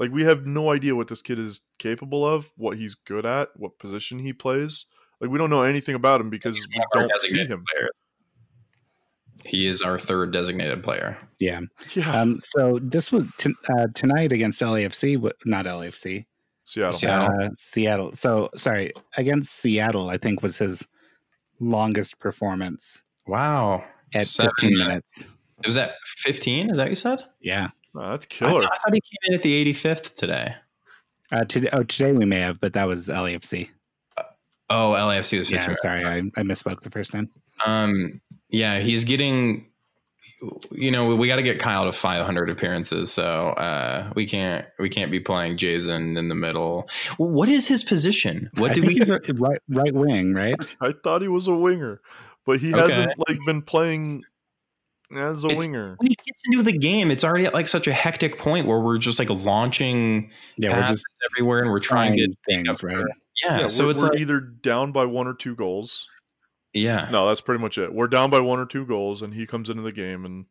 A: Like we have no idea what this kid is capable of, what he's good at, what position he plays. Like we don't know anything about him because we don't see him. Players.
B: He is our third designated player.
C: Yeah. yeah. Um, so this was t- uh, tonight against LAFC, not LAFC.
A: Seattle.
C: Seattle. Uh, Seattle. So sorry, against Seattle, I think was his longest performance.
B: Wow.
C: At Seven 15 minutes.
B: It was that 15? Is that what you said?
C: Yeah.
A: Oh, that's killer. I,
B: I, thought he came in at the 85th today.
C: Uh, today, oh, today we may have, but that was LAFC.
B: Uh, oh, LAFC was 15.
C: Yeah, sorry, I, I misspoke the first time.
B: Um, yeah, he's getting. You know, we got to get Kyle to 500 appearances, so uh, we can't we can't be playing Jeizon in the middle. What is his position? What
C: do we? He's a right right wing, right? [laughs]
A: I thought he was a winger, but he okay. hasn't like been playing as a
B: it's,
A: winger.
B: When he gets into the game, it's already at like such a hectic point where we're just like launching yeah, we're just everywhere and we're trying, trying to
C: things, right?
B: Yeah, yeah so it's
A: we're
B: like,
A: either down by one or two goals
B: yeah.
A: No, that's pretty much it. We're down by one or two goals, and he comes into the game, and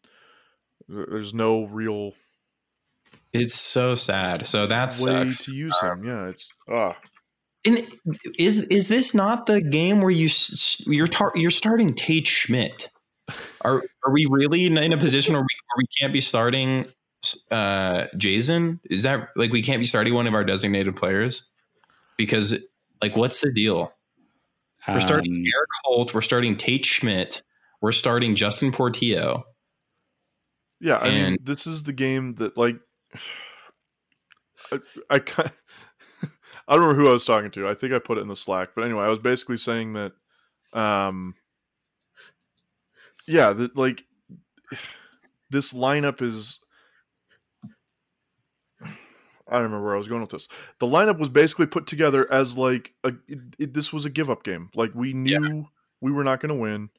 A: there's no real.
B: It's so sad. So that's
A: way sucks. to use him. Yeah, it's ah.
B: And is is this not the game where you you're tar- you're starting Tate Schmidt? Are are we really in, in a position where we, where we can't be starting uh, Jeizon? Is that like we can't be starting one of our designated players? Because like, what's the deal? We're starting um, Erik Holt. We're starting Tate Schmidt. We're starting Justin Portillo.
A: Yeah, I and, mean, this is the game that like [sighs] I, I [laughs] I don't remember who I was talking to. I think I put it in the Slack, but anyway, I was basically saying that, um, yeah, that like this lineup is I don't remember where I was going with this. The lineup was basically put together as like a it, it, this was a give up game. Like we knew yeah. we were not going to win.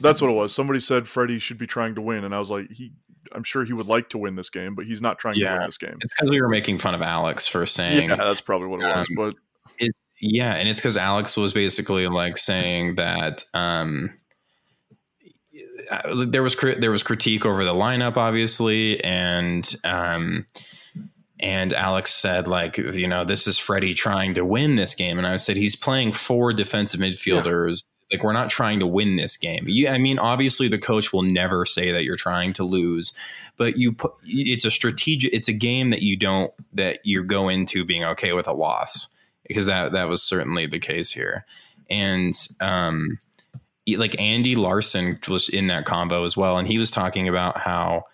A: That's what it was. Somebody said Freddie should be trying to win, and I was like, he. I'm sure he would like to win this game, but he's not trying yeah. to win this game.
B: It's because we were making fun of Alex for saying.
A: Yeah, that's probably what it was. Um, but
B: it, yeah, and it's because Alex was basically like saying that. um there was there was critique over the lineup, obviously, and um, and Alex said, like, you know, this is Freddie trying to win this game. And I said, he's playing four defensive midfielders. Yeah. Like, we're not trying to win this game. Yeah, I mean, obviously, the coach will never say that you're trying to lose, but you put it's a strategic, it's a game that you don't, that you go into being okay with a loss because that, that was certainly the case here. And, um, like Andy Larson was in that combo as well. And he was talking about how,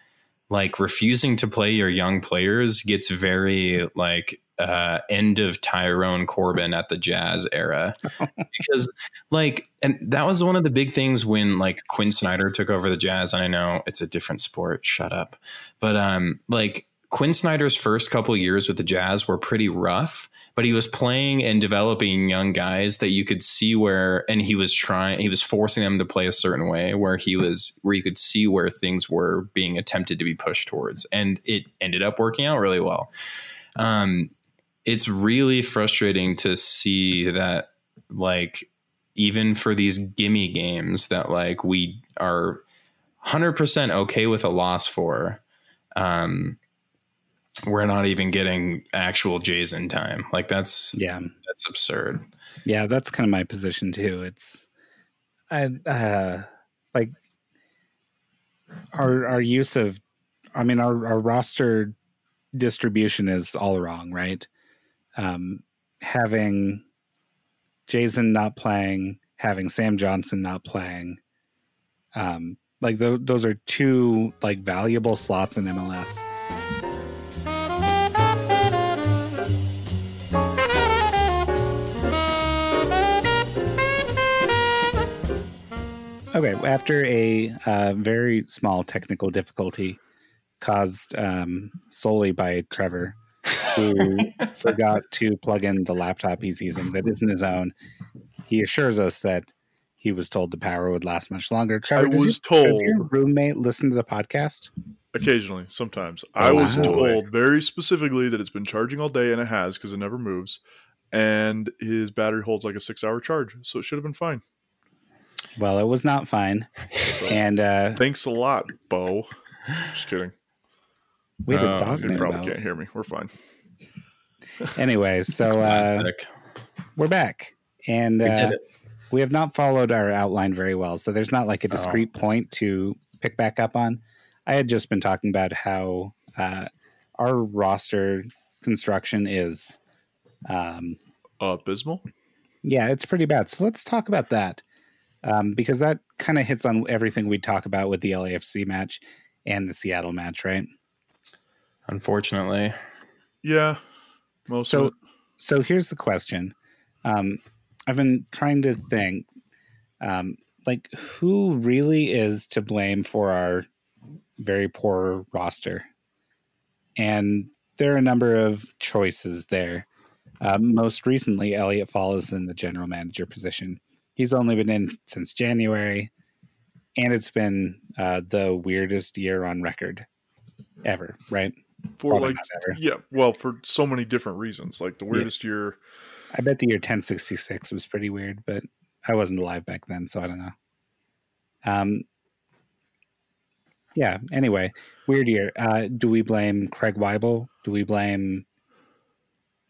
B: like refusing to play your young players gets very like uh, end of Tyrone Corbin at the Jazz era [laughs] because like and that was one of the big things when like Quinn Snyder took over the Jazz and I know it's a different sport shut up but um like Quinn Snyder's first couple years with the Jazz were pretty rough but he was playing and developing young guys that you could see where and he was trying he was forcing them to play a certain way where he was where you could see where things were being attempted to be pushed towards and it ended up working out really well. Um it's really frustrating to see that like even for these gimme games that like we are 100% okay with a loss for um we're not even getting actual Jeizon time. Like that's
C: yeah,
B: that's absurd.
C: Yeah, that's kind of my position too. It's I uh like our our use of I mean our our roster distribution is all wrong, right? Um having Jeizon not playing, having Sam Johnson not playing, um, Like th- those are two like valuable slots in MLS. Okay, after a uh, very small technical difficulty caused um, solely by Trevor, who [laughs] forgot to plug in the laptop he's using that isn't his own, he assures us that he was told the power would last much longer.
A: Trevor, I was told. Does
C: your roommate listen to the podcast?
A: Occasionally, sometimes. Oh, I was wow. told very specifically that it's been charging all day, and it has because it never moves. And his battery holds like a six-hour charge, so it should have been fine.
C: Well, it was not fine. [laughs] and uh,
A: thanks a lot, Bo. Just kidding.
C: We had a uh, dog.
A: You probably can't hear me. We're fine.
C: anyway, so uh, we're back, and we, uh, we, have not followed our outline very well. So there's not like a discrete oh. point to pick back up on. I had just been talking about how uh, our roster construction is um,
A: abysmal.
C: Yeah, it's pretty bad. So let's talk about that um, because that kind of hits on everything we talk about with the LAFC match and the Seattle match, right?
B: Unfortunately,
A: yeah. Most
C: so, so here's the question. Um, I've been trying to think, um, like, who really is to blame for our very poor roster? And there are a number of choices there. Um, most recently, Elliot Fall is in the general manager position. He's only been in since January, and it's been uh, the weirdest year on record ever, right?
A: For like, yeah, well, for so many different reasons. Like the weirdest yeah. year.
C: I bet the year 1066 was pretty weird, but I wasn't alive back then, so I don't know. Um, yeah. Anyway, weird year. Uh, do we blame Craig Waibel? Do we blame?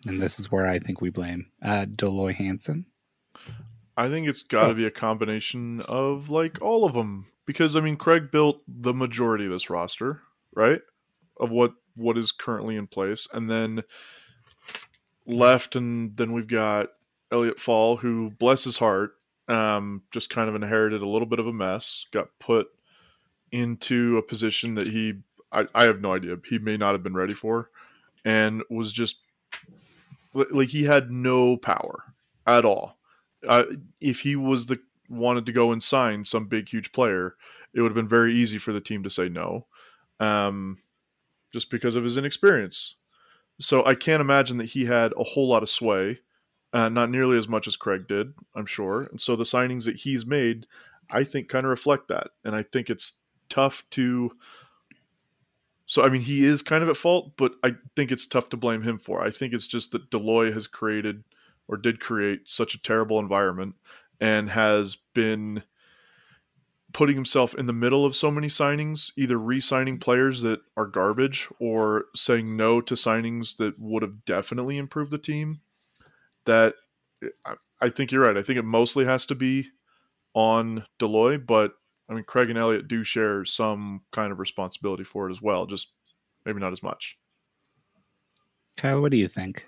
C: And this is where I think we blame uh, Dell Loy Hansen.
A: I think it's got to oh. be a combination of like all of them because I mean Craig built the majority of this roster, right? Of what what is currently in place, and then left, and then we've got Elliot Fall, who bless his heart, um, just kind of inherited a little bit of a mess, got put into a position that he I, I have no idea. He may not have been ready for, and was just like he had no power at all uh, if he was the wanted to go and sign some big huge player, it would have been very easy for the team to say no, um, just because of his inexperience. So I can't imagine that he had a whole lot of sway, uh, not nearly as much as Craig did, I'm sure. And so the signings that he's made, I think, kind of reflect that. And I think it's tough to. So I mean, he is kind of at fault, but I think it's tough to blame him for. I think it's just that Dell Loy has created or did create such a terrible environment and has been putting himself in the middle of so many signings, either re signing players that are garbage or saying no to signings that would have definitely improved the team. That I think you're right. I think it mostly has to be on Dell Loy, but I mean, Craig and Elliot do share some kind of responsibility for it as well, just maybe not as much.
C: Kyle, what do you think?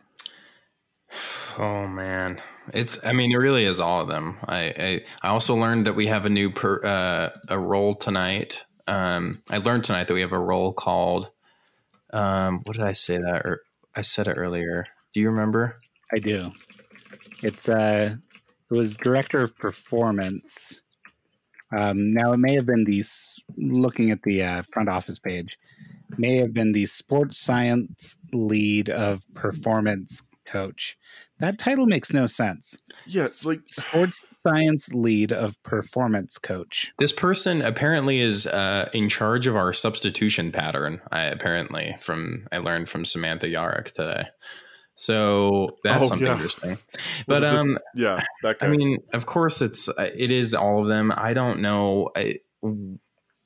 B: Oh man, it's. I mean, it really is all of them. I I, I also learned that we have a new per, uh, a role tonight. Um, I learned tonight that we have a role called. Um, what did I say that? Or I said it earlier. Do you remember?
C: I do. It's uh, it was director of performance. Um, now it may have been these. Looking at the uh, front office page, may have been the sports science lead of performance coach. That title makes no sense.
A: Yes, yeah, like
C: sports science lead of performance coach.
B: This person apparently is uh, in charge of our substitution pattern. I apparently from I learned from Samantha Yarick today. So that's oh, something yeah. interesting. But um, this,
A: yeah,
B: I mean, of course, it's uh, it is all of them. I don't know. I,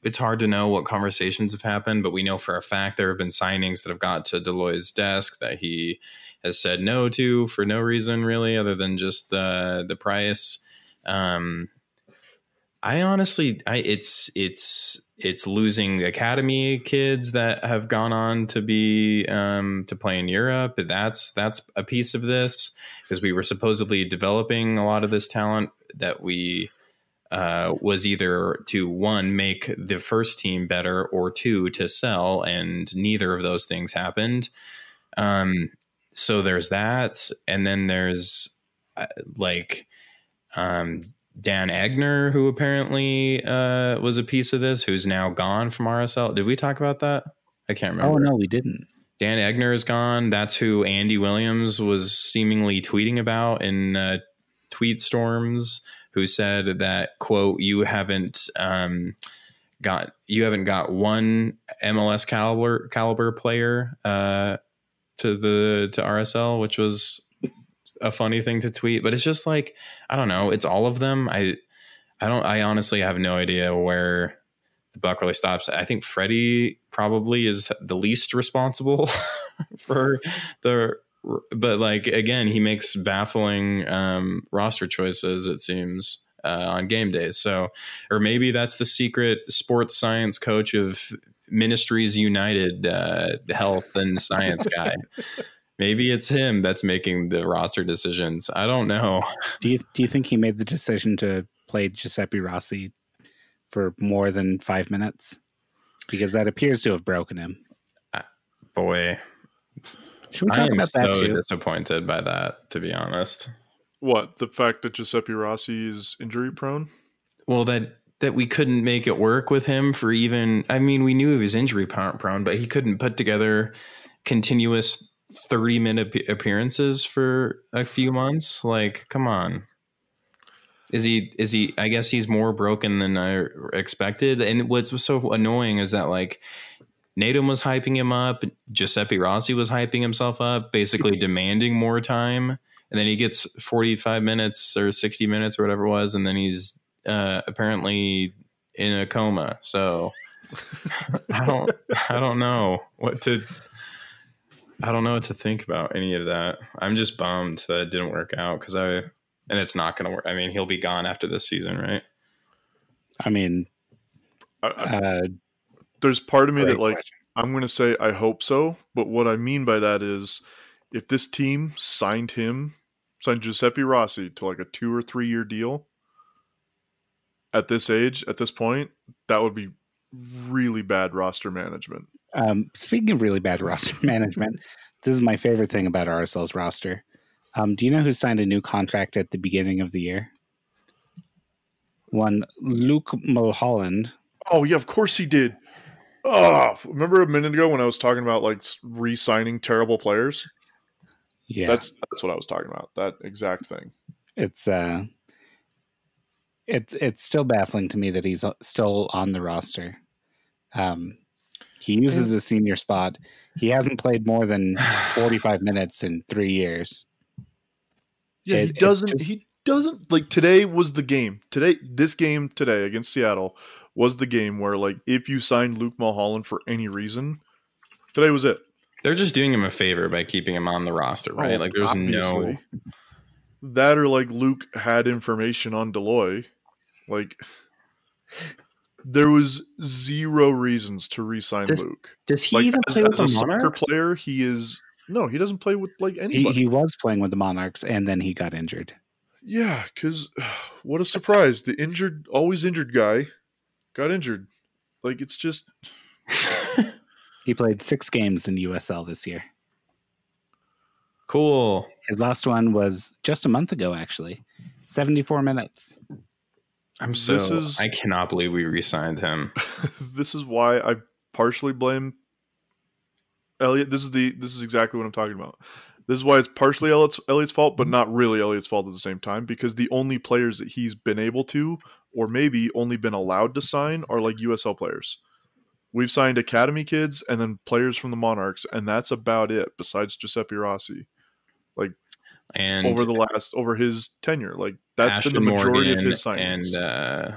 B: it's hard to know what conversations have happened, but we know for a fact there have been signings that have got to Dell Loy's desk that he has said no to for no reason really, other than just the the price. Um, I honestly, I it's it's it's losing academy kids that have gone on to be um, to play in Europe. That's that's a piece of this because we were supposedly developing a lot of this talent that we uh, was either to one make the first team better or two to sell, and neither of those things happened. Um, so there's that, and then there's uh, like um, Dan Egner, who apparently uh, was a piece of this, who's now gone from RSL. Did we talk about that? I can't remember.
C: Oh no, we didn't.
B: Dan Egner is gone. That's who Andy Williams was seemingly tweeting about in uh, tweet storms. Who said that quote You haven't um, got you haven't got one MLS caliber caliber player uh, to the to RSL, which was a funny thing to tweet, but it's just like I don't know. It's all of them. I I don't. I honestly have no idea where the buck really stops. I think Freddie probably is the least responsible [laughs] for the. But like again, he makes baffling um, roster choices. It seems uh, on game days. So, or maybe that's the secret sports science coach of Ministries United uh, Health and Science guy. Maybe it's him that's making the roster decisions. I don't know.
C: Do you do you think he made the decision to play Giuseppe Rossi for more than five minutes? Because that appears to have broken him.
B: Uh, boy,
C: should we talk about so that too?
B: Disappointed by that, to be honest.
A: What the fact that Giuseppe Rossi is injury prone?
B: Well, that that we couldn't make it work with him for even. I mean, we knew he was injury prone, but he couldn't put together continuous 30 minute appearances for a few months like come on is he is he i guess he's more broken than i expected and what's so annoying is that like Nedum was hyping him up. Giuseppe Rossi was hyping himself up, basically demanding more time. And then he gets 45 minutes or 60 minutes or whatever it was. And then he's uh, apparently in a coma. So I don't, I don't know what to, I don't know what to think about any of that. I'm just bummed that it didn't work out because I, and it's not going to work. I mean, he'll be gone after this season, right?
C: I mean,
A: uh, there's part of me that like question. I'm going to say I hope so, but what I mean by that is if this team signed him, signed Giuseppe Rossi to like a two or three year deal at this age, at this point, that would be really bad roster management.
C: Um, speaking of really bad [laughs] roster management, this is my favorite thing about RSL's roster. Um, do you know who signed a new contract at the beginning of the year? One Luke Mulholland.
A: Oh yeah, of course he did. Oh, remember a minute ago when I was talking about like re-signing terrible players?
C: Yeah,
A: that's that's what I was talking about. That exact thing.
C: It's uh, it's it's still baffling to me that he's still on the roster. Um, he uses a senior spot. He hasn't played more than [sighs] 45 minutes in three years.
A: Yeah, it, he doesn't. Just, he doesn't like today was the game. Today, this game today against Seattle was the game where like if you signed Luke Mulholland for any reason, today was it.
B: They're just doing him a favor by keeping him on the roster, right? Oh, like there's obviously. no
A: that or like Luke had information on Dell Loy. Like there was zero reasons to re-sign
B: does,
A: Luke.
B: Does he like, even as, play with as
A: a
B: Monarchs?
A: soccer player? He is no, he doesn't play with like anybody.
C: He, he was playing with the Monarchs, and then he got injured.
A: Yeah, because [sighs] what a surprise! The injured, always injured guy got injured. Like it's just. [laughs]
C: he played six games in USL this year.
B: Cool.
C: His last one was just a month ago, actually. 74 minutes.
B: I'm so this is, I cannot believe we re-signed him. [laughs]
A: this is why I partially blame Elliot. This is the this is exactly what I'm talking about. This is why it's partially Elliot's, Elliot's fault, but not really Elliot's fault at the same time because the only players that he's been able to, or maybe only been allowed to sign, are like USL players. We've signed academy kids and then players from the Monarchs, and that's about it. Besides Giuseppe Rossi, like
B: and
A: over the last over his tenure. Like that's Ashtone been the majority Morgan of his signings.
B: And uh,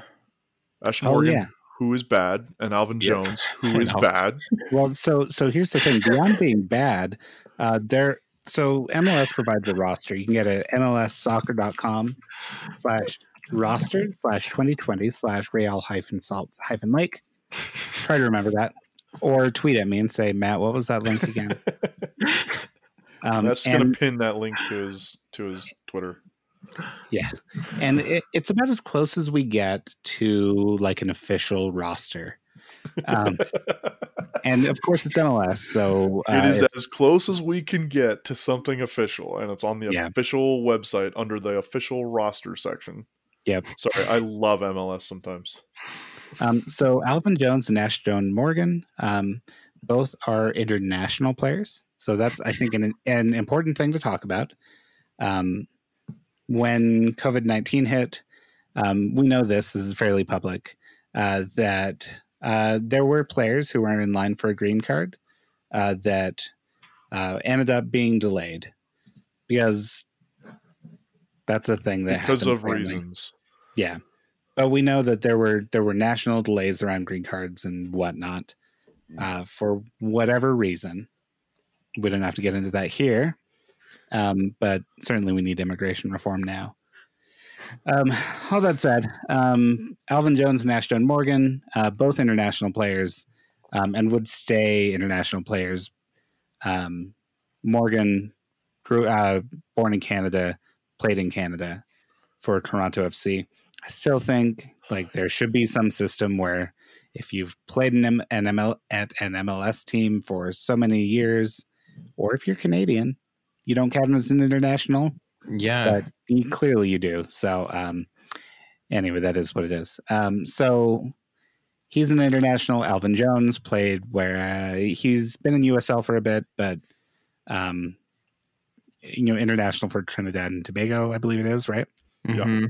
A: Ashtone oh, Morgan, yeah. who is bad, and Alvin yep. Jones, [laughs] who is bad.
C: Well, so so here's the thing: beyond being bad, uh, there. So MLS provides a roster. You can get it at mlssoccer.com slash roster slash 2020 slash real hyphen salt hyphen lake. Try to remember that. Or tweet at me and say, Matt, what was that link again? [laughs]
A: Um, That's going to pin that link to his to his Twitter.
C: Yeah, and it, it's about as close as we get to like an official roster. Um, [laughs] and of course, it's MLS, so
A: uh, it is as close as we can get to something official, and it's on the yeah. official website under the official roster section.
C: Yep.
A: Sorry, I love MLS sometimes.
C: Um, so Alvin Jones and Ashtone Morgan, um, both are international players. So that's, I think, an, an important thing to talk about. Um, when COVID 19 hit, um, we know this, is fairly public, uh, that uh, there were players who were in line for a green card uh, that uh, ended up being delayed because that's a thing that
A: because of reasons.
C: Yeah, but we know that there were there were national delays around green cards and whatnot uh, for whatever reason. We don't have to get into that here, um, but certainly we need immigration reform now. Um, all that said, um, Alvin Jones and Ashtone Morgan, uh, both international players, um, and would stay international players. Um, Morgan grew uh, born in Canada, played in Canada for Toronto FC. I still think like there should be some system where if you've played an, M- an ML at an MLS team for so many years, or if you're Canadian, you don't count as an international.
B: Yeah, but
C: you, clearly you do. So, um, anyway, that is what it is. Um, so he's an international. Alvin Jones played where uh, he's been in USL for a bit, but um, you know, international for Trinidad and Tobago, I believe it is, right?
B: Mm-hmm.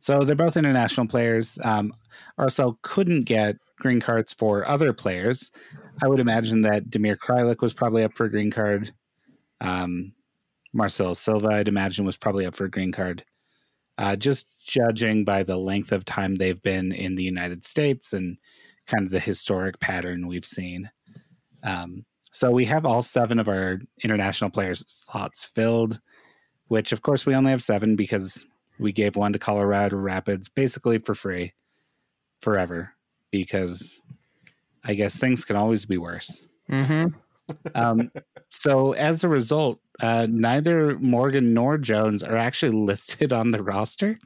C: So they're both international players. Um, couldn't get green cards for other players. I would imagine that Damir Kreilach was probably up for a green card. Um, Silva, I'd imagine, was probably up for a green card. Uh, just judging by the length of time they've been in the United States and kind of the historic pattern we've seen. Um, so we have all seven of our international players slots filled, which of course we only have seven because we gave one to Colorado Rapids basically for free forever because I guess things can always be worse.
B: Mm-hmm.
C: um, [laughs] so as a result, uh, neither Morgan nor Jones are actually [laughs] listed on the roster.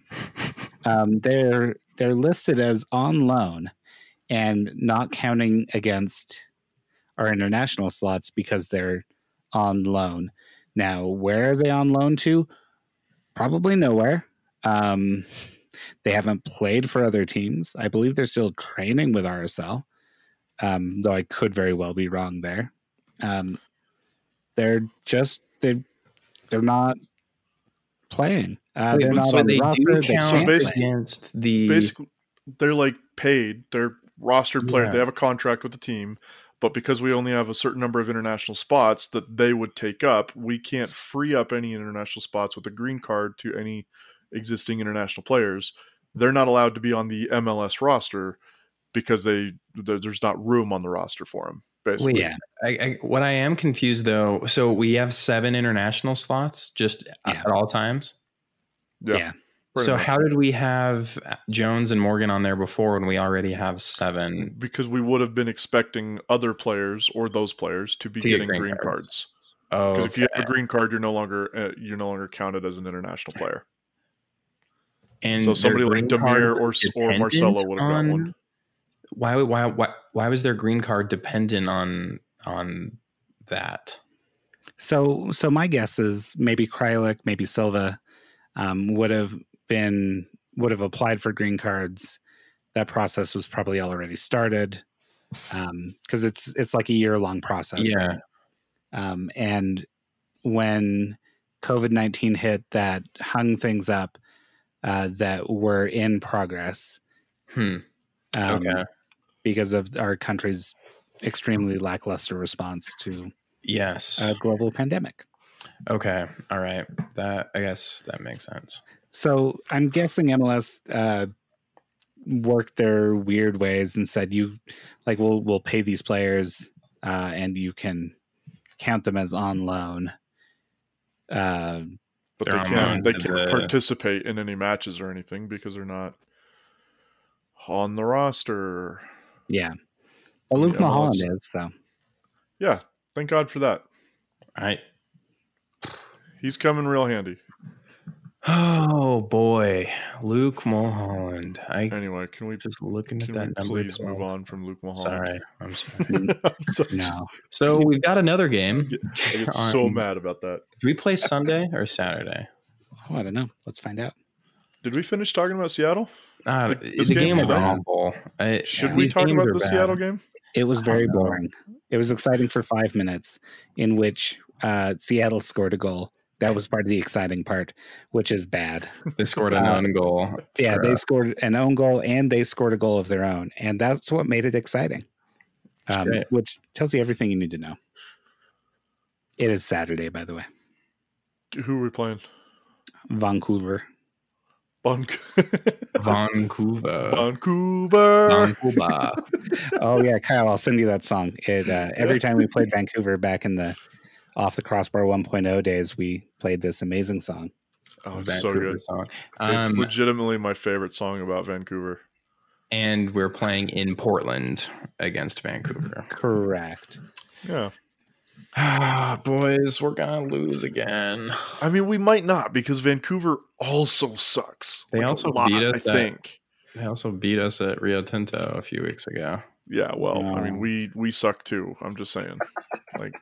C: Um, they're they're listed as on loan and not counting against our international slots because they're on loan. Now, where are they on loan to? Probably nowhere. Um, they haven't played for other teams. I believe they're still training with RSL, um, though I could very well be wrong there. Um, they're just they they're not playing. Uh, they're not so on they roster. Do count
A: so basically, against the basically they're like paid. They're rostered players. Yeah. They have a contract with the team, but because we only have a certain number of international spots that they would take up, we can't free up any international spots with a green card to any existing international players. They're not allowed to be on the MLS roster because they there's not room on the roster for them. Basically,
B: well, yeah. I, I, what I am confused though, so we have seven international slots just yeah. at all times.
C: Yeah. yeah.
B: So much. how did we have Jones and Morgan on there before when we already have seven?
A: Because we would have been expecting other players or those players to be to getting green, green cards. cards. Oh, because okay. if you have a green card, you're no longer uh, you're no longer counted as an international player. And so somebody like Damir or or Marcelo would have got one.
B: Why why why why was their green card dependent on on that?
C: So so my guess is maybe Kreilach, maybe Silva um, would have been would have applied for green cards. That process was probably already started because um, it's it's like a year long process.
B: Yeah. Right?
C: Um, and when COVID nineteen hit, that hung things up uh, that were in progress.
B: Hmm. Um, okay.
C: Because of our country's extremely lackluster response to
B: yes
C: a global pandemic.
B: Okay. All right. That I guess that makes sense.
C: So I'm guessing MLS uh, worked their weird ways and said you like we'll we'll pay these players uh, and you can count them as on loan. Uh,
A: but they're they can't they can't the... participate in any matches or anything because they're not on the roster.
C: Yeah, but Luke Mulholland is so.
A: Yeah, thank God for that.
B: All right,
A: He's coming real handy.
B: Oh boy, Luke Mulholland. I
A: anyway, can we
B: just looking at that
A: number? Please move on from Luke Mulholland.
B: Sorry, I'm [laughs] sorry.
C: I'm sorry. no.
B: So we've got another game.
A: I get [laughs] so mad about that.
B: Do we play Sunday or Saturday?
C: Oh, I don't know. Let's find out.
A: Did we finish talking about Seattle?
B: Uh, the game, was awful. I,
A: Should yeah, we talk about the bad. Seattle game?
C: It was very boring. It was exciting for five minutes, in which uh, Seattle scored a goal that was part of the exciting part, which is bad.
B: They scored an uh, own goal.
C: Yeah, they scored an own goal and they scored a goal of their own, and that's what made it exciting. Um, which tells you everything you need to know. It is Saturday, by the way.
A: Who are we playing?
C: Vancouver. [laughs]
B: Vancouver.
A: Vancouver.
B: Vancouver. [laughs]
C: oh yeah, Kyle, I'll send you that song. It uh, every time we played Vancouver back in the off the crossbar 1.0 days, we played this amazing song.
A: Oh, it's so good. Song. Um, it's legitimately my favorite song about Vancouver.
B: And we're playing in Portland against Vancouver.
C: Correct.
A: Yeah.
B: Ah, boys, we're gonna lose again.
A: I mean, we might not because Vancouver also sucks.
B: They like also lot, beat us. I think they also beat us at Rio Tinto a few weeks ago.
A: Yeah, well, I mean, we we suck too. I'm just saying, like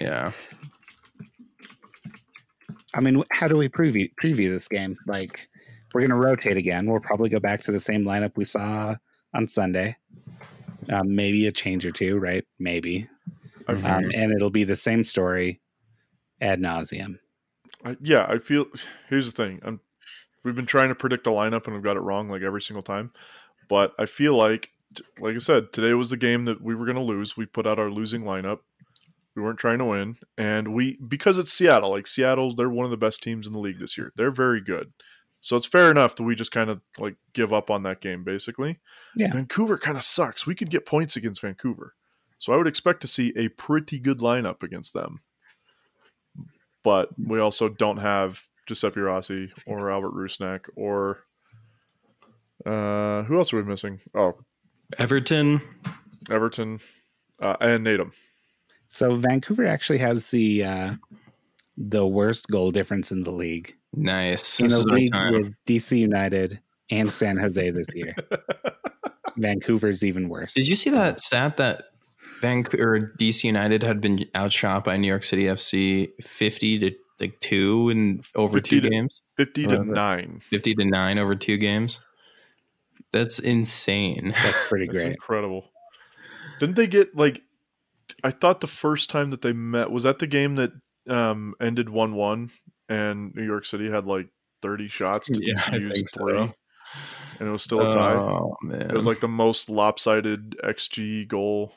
B: yeah.
C: I mean, how do we preview preview this game? Like, we're going to rotate again. We'll probably go back to the same lineup we saw on Sunday. Um, maybe a change or two, right? Maybe. Um, and it'll be the same story ad nauseum.
A: yeah, I feel. Here's the thing: I'm, we've been trying to predict a lineup and we've got it wrong like every single time. But I feel like, like I said, today was the game that we were going to lose. We put out our losing lineup. We weren't trying to win, and we because it's Seattle. Like Seattle, they're one of the best teams in the league this year. They're very good. So it's fair enough that we just kind of like give up on that game basically.
C: Yeah.
A: Vancouver kind of sucks. We could get points against Vancouver. So I would expect to see a pretty good lineup against them. But we also don't have Giuseppe Rossi or Albert Rusnak or uh who else are we missing? Oh,
B: Everton.
A: Everton uh, and Nedum.
C: So Vancouver actually has the uh, the worst goal difference in the league.
B: Nice.
C: In this the league with DC United and San Jose this year. [laughs] Vancouver's even worse.
B: Did you see that stat that Vancouver DC United had been outshot by New York City FC fifty to like two in over two
A: to,
B: games?
A: Fifty to nine.
B: Fifty to nine over two games. That's insane.
C: That's pretty [laughs]
A: That's
C: great.
A: Incredible. Didn't they get like I thought the first time that they met was that the game that um, ended one one, and New York City had like thirty shots to [laughs]
B: yeah,
A: DCU's three, and it was still a tie.
B: Oh, man.
A: It was like the most lopsided xG goal,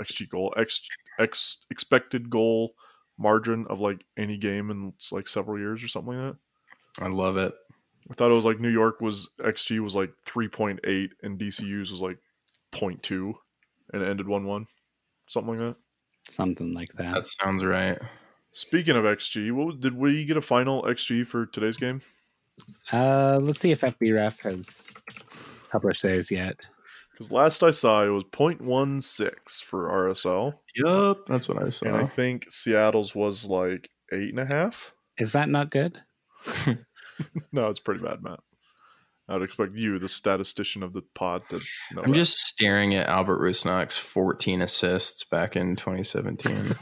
A: xG goal, x x expected goal margin of like any game in like several years or something like
B: that. I love it.
A: I thought it was like New York was xG was like three point eight, and DCU's was like 0.2, and it ended one one something like that.
C: Something like that.
B: That sounds right.
A: Speaking of XG, what did we get a final XG for today's game?
C: Uh, let's see if FBref has published theirs yet.
A: Because last I saw, it was 0.16 for RSL.
B: Yep, that's what I saw.
A: And I think Seattle's was like eight and a half.
C: Is that not good? [laughs]
A: no, it's pretty bad, Matt. I would expect you, the statistician of the pod, to know.
B: I'm
A: that.
B: just staring at Albert Rusnak's 14 assists back in 2017.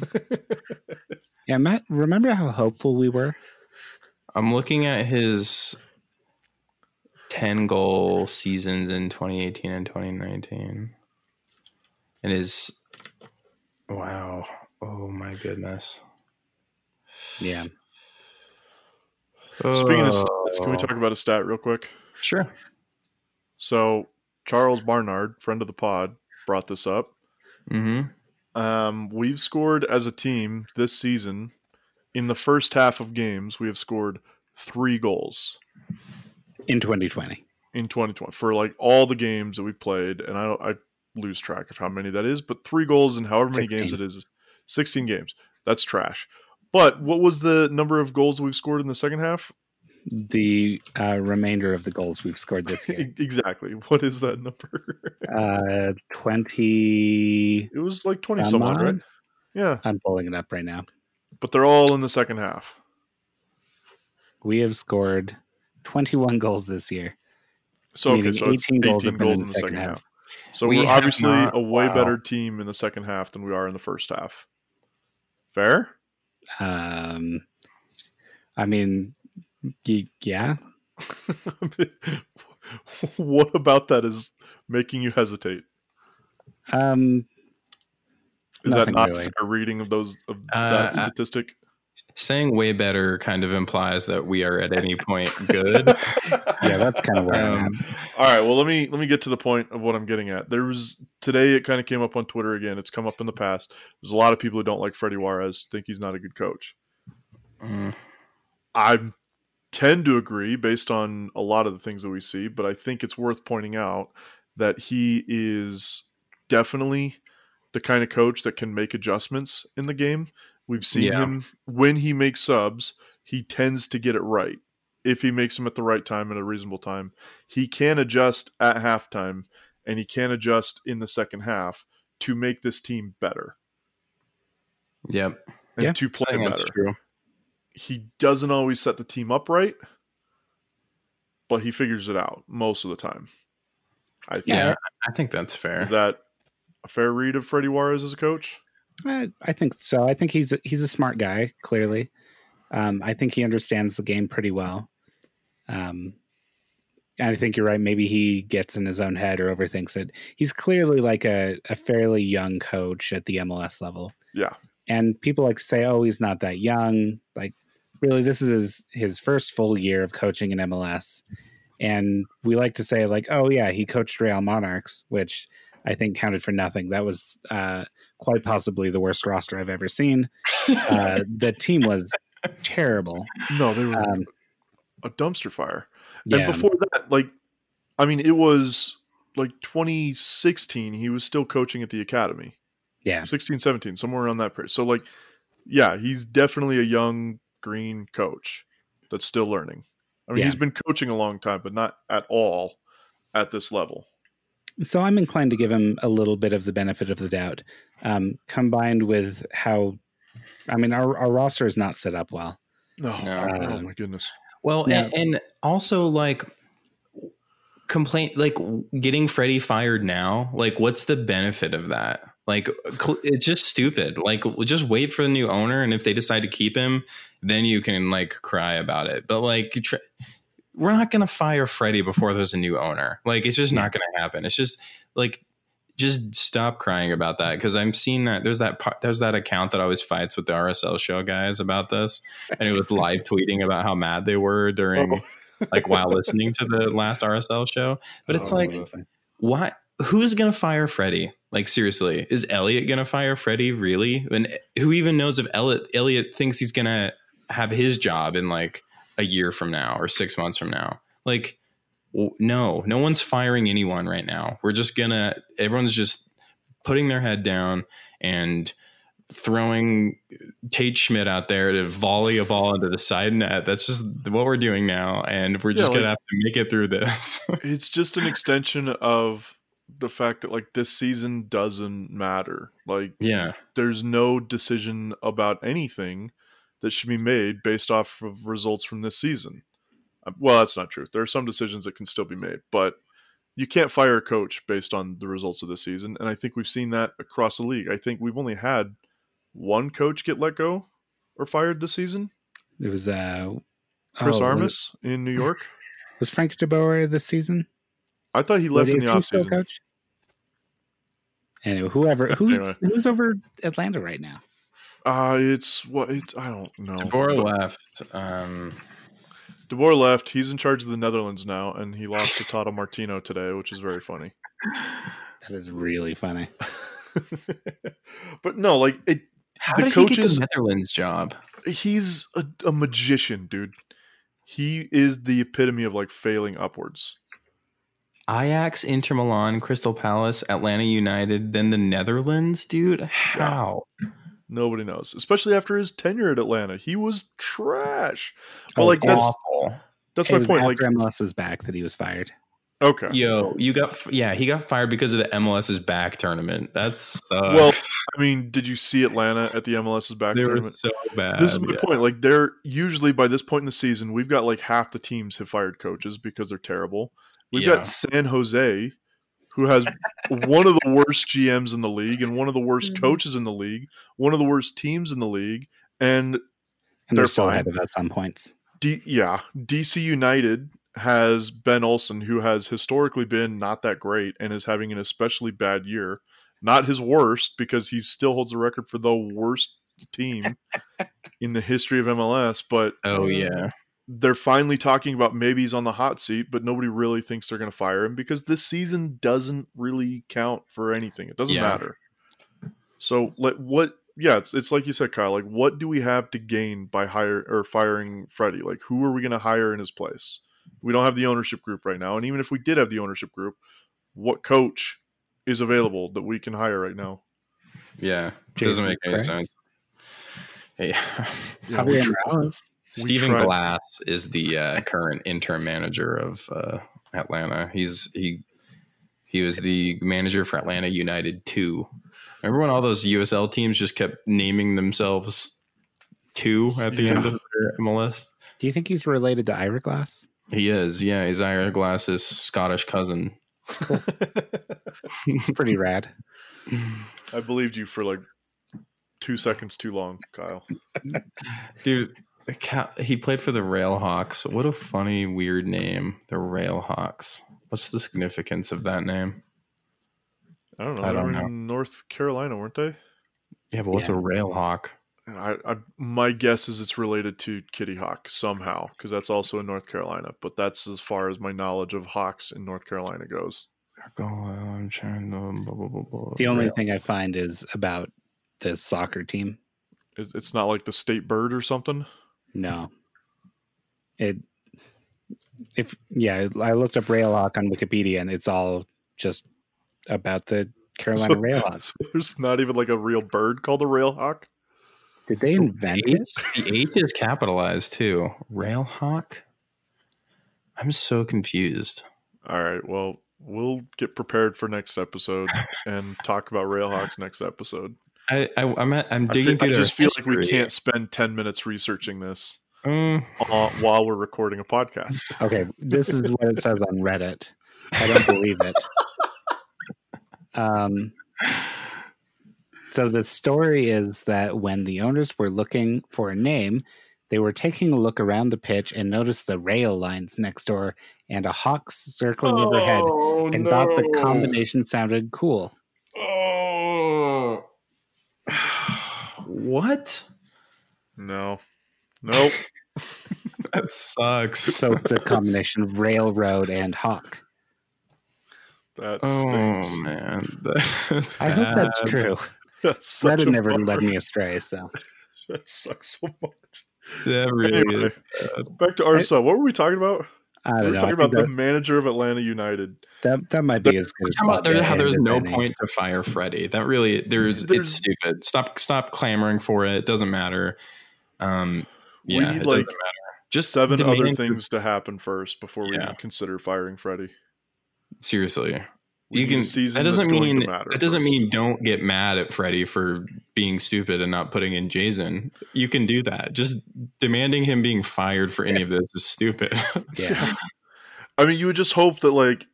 B: [laughs]
C: yeah, Matt, remember how hopeful we were?
B: I'm looking at his 10 goal seasons in 2018 and 2019. And his wow. Oh my goodness.
C: Yeah.
A: Speaking of stats, can we oh. talk about a stat real quick?
B: Sure.
A: So Charles Barnard, friend of the pod, brought this up.
B: Mm-hmm.
A: Um, we've scored as a team this season. In the first half of games, we have scored three goals
C: in 2020.
A: In 2020, for like all the games that we played, and I don't, I lose track of how many that is, but three goals in however many 16. games it is, 16 games. That's trash. But what was the number of goals we've scored in the second half?
C: The uh, remainder of the goals we've scored this year. [laughs]
A: exactly. What is that number? [laughs]
C: uh, 20.
A: It was like 20 some odd, right? Yeah.
C: I'm pulling it up right now.
A: But they're all in the second half.
C: we have scored 21 goals this year.
A: So, okay, so 18 goals, 18 goals in the second, half. half. So we are obviously not, a way wow. better team in the second half than we are in the first half. Fair?
C: Um, I mean, yeah. [laughs]
A: what about that is making you hesitate?
C: Um,
A: is that not really. a reading of those of uh, that statistic?
B: saying way better kind of implies that we are at any point [laughs] good.
C: yeah, that's kind of where um,
A: All right, well let me let me get to the point of what I'm getting at. There was today it kind of came up on Twitter again. It's come up in the past. There's a lot of people who don't like Freddy Juarez, think he's not a good coach. Mm. I tend to agree based on a lot of the things that we see, but I think it's worth pointing out that he is definitely the kind of coach that can make adjustments in the game We've seen yeah. him when he makes subs, he tends to get it right. If he makes them at the right time at a reasonable time, he can adjust at halftime and he can adjust in the second half to make this team better.
B: Yep.
A: And yeah, to play better. true. He doesn't always set the team up right, but he figures it out most of the time.
B: I think. Yeah, I think that's fair.
A: Is that a fair read of Freddy Juarez as a coach?
C: I, I think so. I think he's a, he's a smart guy. Clearly, um, I think he understands the game pretty well. Um, and I think you're right. Maybe he gets in his own head or overthinks it. He's clearly like a, a fairly young coach at the MLS level.
A: Yeah.
C: And people like to say, "Oh, he's not that young." Like, really, this is his, his first full year of coaching in MLS. And we like to say, like, "Oh yeah, he coached Real Monarchs," which I think counted for nothing. That was uh, quite possibly the worst roster I've ever seen. [laughs] Uh, the team was terrible.
A: No, they were um, a dumpster fire. And yeah. before that, like, I mean, it was like 2016. He was still coaching at the academy.
C: Yeah,
A: 16, 17, somewhere around that period. So, like, yeah, he's definitely a young green coach that's still learning. I mean, yeah. he's been coaching a long time, but not at all at this level.
C: So I'm inclined to give him a little bit of the benefit of the doubt, um, combined with how, I mean, our, our roster is not set up well.
A: No, uh, oh my goodness.
B: Well, yeah. and, and also like complaint, like getting Freddy fired now. Like, what's the benefit of that? Like, it's just stupid. Like, just wait for the new owner, and if they decide to keep him, then you can like cry about it. But like, we're not going to fire Freddy before there's a new owner. Like it's just not going to happen. It's just like just stop crying about that because I'm seeing that there's that part, there's that account that always fights with the RSL show guys about this, and it was live tweeting about how mad they were during oh. [laughs] like while listening to the last RSL show. But it's oh, like, why? Who's gonna fire Freddy? Like seriously, is Elliot gonna fire Freddy? Really? And who even knows if Elliot Elliot thinks he's gonna have his job in like a year from now or six months from now. Like, no, no one's firing anyone right now. We're just gonna, everyone's just putting their head down and throwing Tate Schmitt out there to volley a ball into the side net. That's just what we're doing now. And we're just yeah, gonna have to make it through this. [laughs]
A: it's just an extension of the fact that like this season doesn't matter. Like,
B: yeah,
A: there's no decision about anything that should be made based off of results from this season. Uh, well, that's not true. There are some decisions that can still be made, but you can't fire a coach based on the results of the season. And I think we've seen that across the league. I think we've only had one coach get let go or fired this season.
C: It was uh,
A: Chris oh, Armas in New York. [laughs]
C: Was Frank De Boer this season?
A: I thought he left in the offseason. Coach?
C: Anyway, whoever who's anyway. who's over Atlanta right now?
A: Uh it's what it's I don't know.
B: DeBoer left. Um
A: DeBoer left. He's in charge of the Netherlands now, and he lost to Tata Martino today, which is very funny. [laughs]
C: That is really funny. [laughs]
A: but no, like it.
B: How the did coaches, he get the Netherlands job?
A: He's a, a magician, dude. He is the epitome of like failing upwards.
B: Ajax, Inter Milan, Crystal Palace, Atlanta United, then the Netherlands, dude. How?
A: Yeah. Nobody knows, especially after his tenure at Atlanta. He was trash. But oh, like that's awful. that's my point.
C: Like MLS is back that he was fired.
A: Okay.
B: Yo, you got yeah, he got fired because of the MLS's back tournament. That's
A: well. I mean, did you see Atlanta at the MLS's back
B: they
A: tournament?
B: Were so bad.
A: This is my yeah. point. Like, they're usually by this point in the season, we've got like half the teams have fired coaches because they're terrible. We've yeah. got San Jose, who has one of the worst GMs in the league and one of the worst mm-hmm. coaches in the league, one of the worst teams in the league, and, and
C: they're, they're still fine. ahead of us on points.
A: D- yeah, DC United has Ben Olsen, who has historically been not that great and is having an especially bad year. Not his worst, because he still holds the record for the worst team [laughs] in the history of MLS. But
B: oh yeah,
A: they're finally talking about maybe he's on the hot seat, but nobody really thinks they're going to fire him because this season doesn't really count for anything. It doesn't yeah. matter. So let what yeah, it's, it's like you said, Kyle. Like, what do we have to gain by hire or firing Freddy? Like, who are we going to hire in his place? We don't have the ownership group right now, and even if we did have the ownership group, what coach is available that we can hire right now?
B: Yeah, Jason doesn't make any sense. Hey, [laughs]
C: yeah,
B: Stephen Glass is the uh, current interim manager of uh, Atlanta. He's he he was the manager for Atlanta United two. Remember when all those USL teams just kept naming themselves two at the yeah. end of their MLS?
C: Do you think he's related to Ira Glass?
B: He is, yeah. He's Ira Glass's Scottish cousin. [laughs]
C: Pretty rad.
A: I believed you for like two seconds too long, Kyle.
B: Dude, he played for the Railhawks. What a funny, weird name, the Railhawks. What's the significance of that name?
A: I don't know. I don't know. North Carolina, weren't they?
B: Yeah, but what's yeah. a Railhawk?
A: I, I, my guess is it's related to Kitty Hawk somehow because that's also in North Carolina. But that's as far as my knowledge of hawks in North Carolina goes.
B: Go on, blah,
C: blah, blah, blah. The only thing I find is about the soccer team.
A: It, it's not like the state bird or something.
C: No. It. If yeah, I looked up Railhawk on Wikipedia and it's all just about the Carolina [laughs] so, Railhawk. So
A: there's not even like a real bird called a Railhawk.
C: Did they invent
B: the it? The H is capitalized too. Railhawk. I'm so confused.
A: All right. Well, we'll get prepared for next episode and talk about Railhawks next episode.
B: I, I am I'm, I'm digging I, feel,
A: I just feel history. like we can't spend ten minutes researching this mm. uh, while we're recording a podcast. [laughs]
C: Okay, this is what it says on Reddit. I don't believe it. [laughs] Um, so the story is that when the owners were looking for a name, they were taking a look around the pitch and noticed the rail lines next door and a hawk circling oh, overhead and no. thought the combination sounded cool.
B: Oh. [sighs] what?
A: No. Nope. [laughs]
B: that sucks.
C: So it's a combination of railroad and hawk.
A: That oh
B: man, [laughs]
C: that's I hope that's true. [laughs] That's Reddit never bummer. led me astray. So [laughs]
A: that sucks so much.
B: That really anyway,
A: Back to RSL. What were we talking about?
C: I don't we
A: were
C: know.
A: talking about that, the manager of Atlanta United.
C: That that might be as good as
B: there, how there's no any. point to fire Freddy. That really there's, there's, it's stupid. Stop stop clamoring for it. It doesn't matter. Um, yeah,
A: we need like just seven other things to happen first before we yeah. consider firing Freddy.
B: Seriously, you can. That doesn't mean that doesn't mean don't get mad at Freddy for being stupid and not putting in Jeizon. You can do that. Just demanding him being fired for any of this is stupid. [laughs]
C: Yeah.
A: I mean, you would just hope that like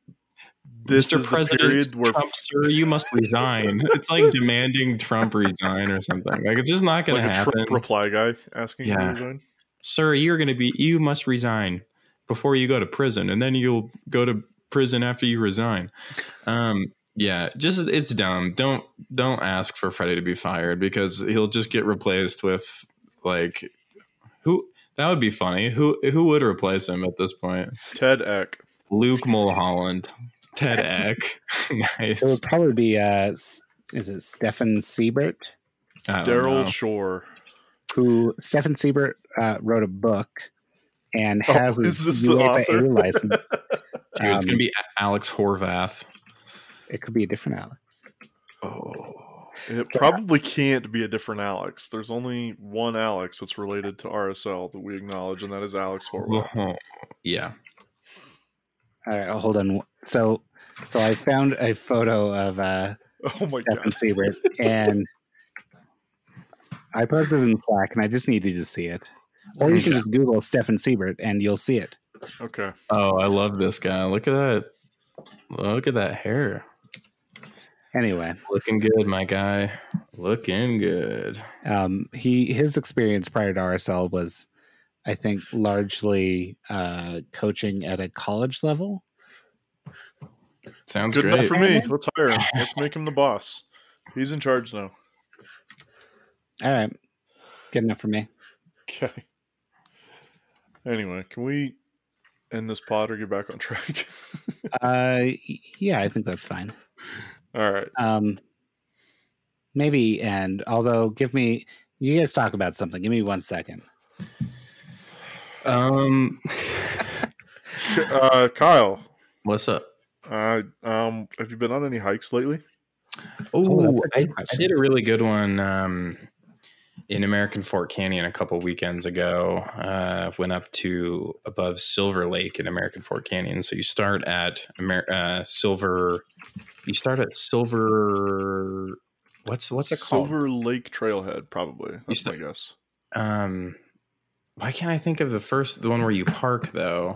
A: this Mr. is President the period where
B: Trump, sir, you must resign. it's like [laughs] demanding Trump resign or something. Like it's just not going
A: like
B: to happen.
A: Trump reply guy asking yeah. to resign.
B: Sir, you're going to be. You must resign before you go to prison, and then you'll go to prison after you resign. Um, yeah, just it's dumb. Don't don't ask for Freddy to be fired because he'll just get replaced with like who that would be funny. Who who would replace him at this point?
A: Ted Eck.
B: Luke Mulholland. Ted Eck. [laughs] nice.
C: It would probably be uh is it Stefan Siebert?
A: Daryl Shore.
C: Who Stefan Siebert uh, wrote a book and oh, has oh, his UEFA license. [laughs]
B: Dude, um, it's gonna be Alex Horvath.
C: It could be a different Alex.
A: Oh, it probably can't be a different Alex. There's only one Alex that's related to RSL that we acknowledge, and that is Alex Horvath.
B: Oh, yeah.
C: All right, hold on. So, so I found a photo of uh, [laughs]
A: Oh my
C: Stefan
A: god.
C: Siebert, and [laughs] I posted it in Slack, and I just need you to see it. Or you can just Google Stefan Siebert, and you'll see it.
A: Okay.
B: Oh, I love this guy. Look at that. Look at that hair.
C: Anyway,
B: Looking good, my guy. Looking good.
C: um, he his experience prior to RSL was, I think, largely uh, coaching at a college level.
B: Sounds
A: Good
B: great.
A: enough for me. Let's hire him. Let's make him the boss. He's in charge now.
C: All right, good enough for me.
A: Okay. Anyway, can we end this pod or get back on track? [laughs]
C: Uh, yeah, I think that's fine.
A: All right.
C: Um, maybe, and although, give me you guys talk about something. Give me one second.
B: Um, [laughs]
A: Uh, Kyle,
B: what's up?
A: uh, um, have you been on any hikes lately?
C: Oh,
B: Oh,
C: that's a
B: I,
C: good
B: I did a really good one um, in American Fork Canyon a couple weekends ago. Uh, went up to above Silver Lake in American Fork Canyon. So you start at Amer- uh, Silver. You start at Silver. What's what's it called?
A: Silver Lake Trailhead, probably. That's
B: st-
A: my guess.
B: Um, why can't I think of the first the one where you park though?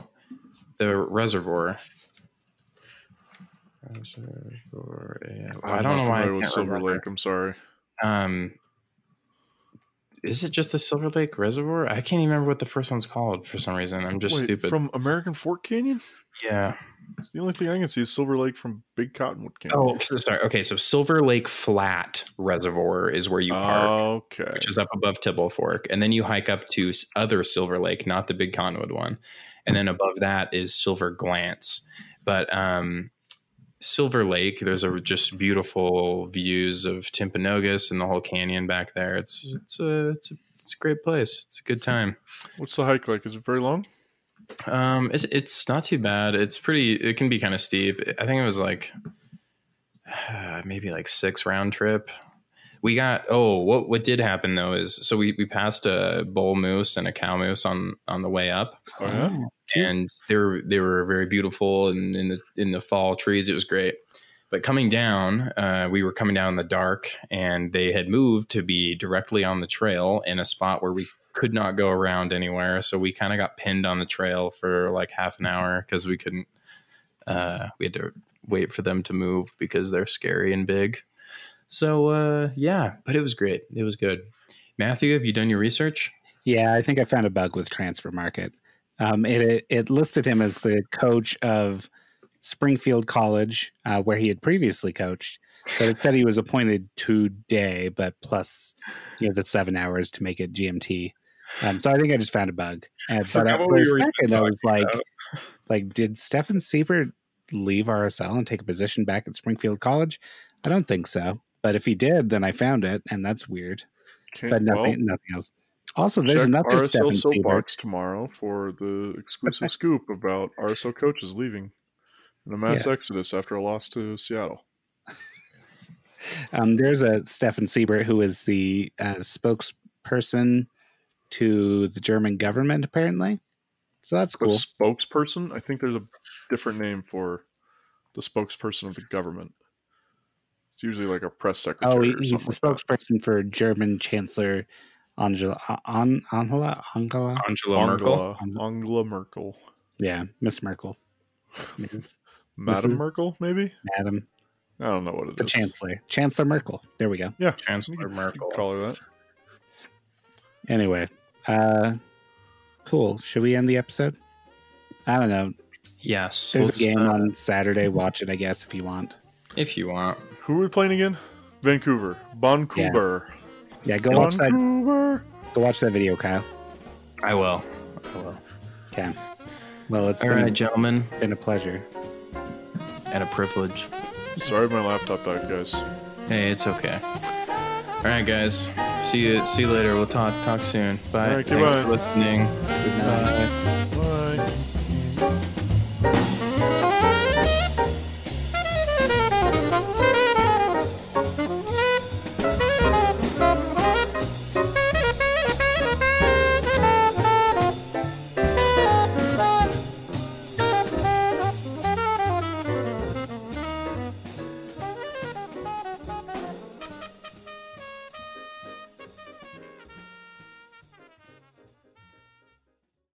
B: The reservoir. Reservoir, yeah. I don't know why I can't
A: Silver
B: remember.
A: Lake. I'm sorry.
B: Um, is it just the Silver Lake Reservoir? I can't even remember what the first one's called for some reason. I'm just
A: Wait,
B: stupid.
A: From American Fork Canyon?
B: yeah.
A: It's the only thing I can see is Silver Lake from Big Cottonwood Canyon.
B: Oh, so sorry. Okay, so Silver Lake Flat Reservoir is where you park,
A: okay.
B: which is up above Tibble Fork, and then you hike up to other Silver Lake, not the Big Cottonwood one, and then above that is Silver Glance. But um, Silver Lake, there's a just beautiful views of Timpanogos and the whole canyon back there. It's it's a it's a, it's a great place. It's a good time.
A: What's the hike like? Is it very long?
B: Um, it's it's not too bad. It's pretty. It can be kind of steep. I think it was like uh, maybe like six round trip. We got oh what what did happen though is so we we passed a bull moose and a cow moose on on the way up
A: Oh yeah.
B: And they were they were very beautiful and in the in the fall trees it was great. But coming down, uh, we were coming down in the dark, and they had moved to be directly on the trail in a spot where we could not go around anywhere. So we kind of got pinned on the trail for like half an hour because we couldn't. Uh, we had to wait for them to move because they're scary and big. So uh, yeah, but it was great. It was good. Matthew, have you done your research?
C: Yeah, I think I found a bug with Transfermarkt. Um, it it listed him as the coach of Springfield College, uh, where he had previously coached, but it said he was appointed today, but plus you know the seven hours to make it GMT. Um, so I think I just found a bug. And, [laughs] but uh, for a second, I was like,
B: about.
C: like, did Stefan Siebert leave RSL and take a position back at Springfield College? I don't think so. But if he did, then I found it, and that's weird.
A: Can't,
C: But nothing,
A: well,
C: nothing else. Also, there's
A: check
C: another
A: RSL soapbox tomorrow for the exclusive scoop about RSL coaches leaving in a mass exodus after a loss to Seattle. [laughs]
C: Um, there's a Stefan Siebert who is the uh, spokesperson to the German government, apparently. So that's cool.
A: spokesperson, I think there's a different name for the spokesperson of the government. It's usually like a press secretary.
C: Oh, he,
A: or
C: he's the
A: like that.
C: spokesperson for German Chancellor Angela An, Angela Angela.
B: Angela Merkel.
A: Angela, Angela Merkel.
C: Yeah, Miss Merkel, [laughs] Ms.
A: Madam Merkel, maybe?
C: Madam,
A: I don't know what it is.
C: the Chancellor, Chancellor Merkel. There we go.
A: Yeah,
B: Chancellor
A: you
B: Merkel.
A: Call her that.
C: Anyway, uh, cool. Should we end the episode? I don't know.
B: Yes.
C: There's
B: let's,
C: a game
B: uh,
C: on Saturday. Watch it, I guess, if you want.
B: if you want.
A: Who are we playing again? Vancouver. Vancouver.
C: Yeah, go watch that.
A: Vancouver.
C: Go watch that video, Kyle.
B: I will. I will.
C: Okay. Well, it's
B: All
C: been,
B: right, gentlemen,
C: been a pleasure.
B: and a privilege.
A: Sorry, my laptop died, guys.
B: Hey, it's okay. All right, guys. See you. See you later. We'll talk. Talk soon. Bye.
A: All right,
B: Thanks
A: goodbye.
B: for listening.
C: Good night.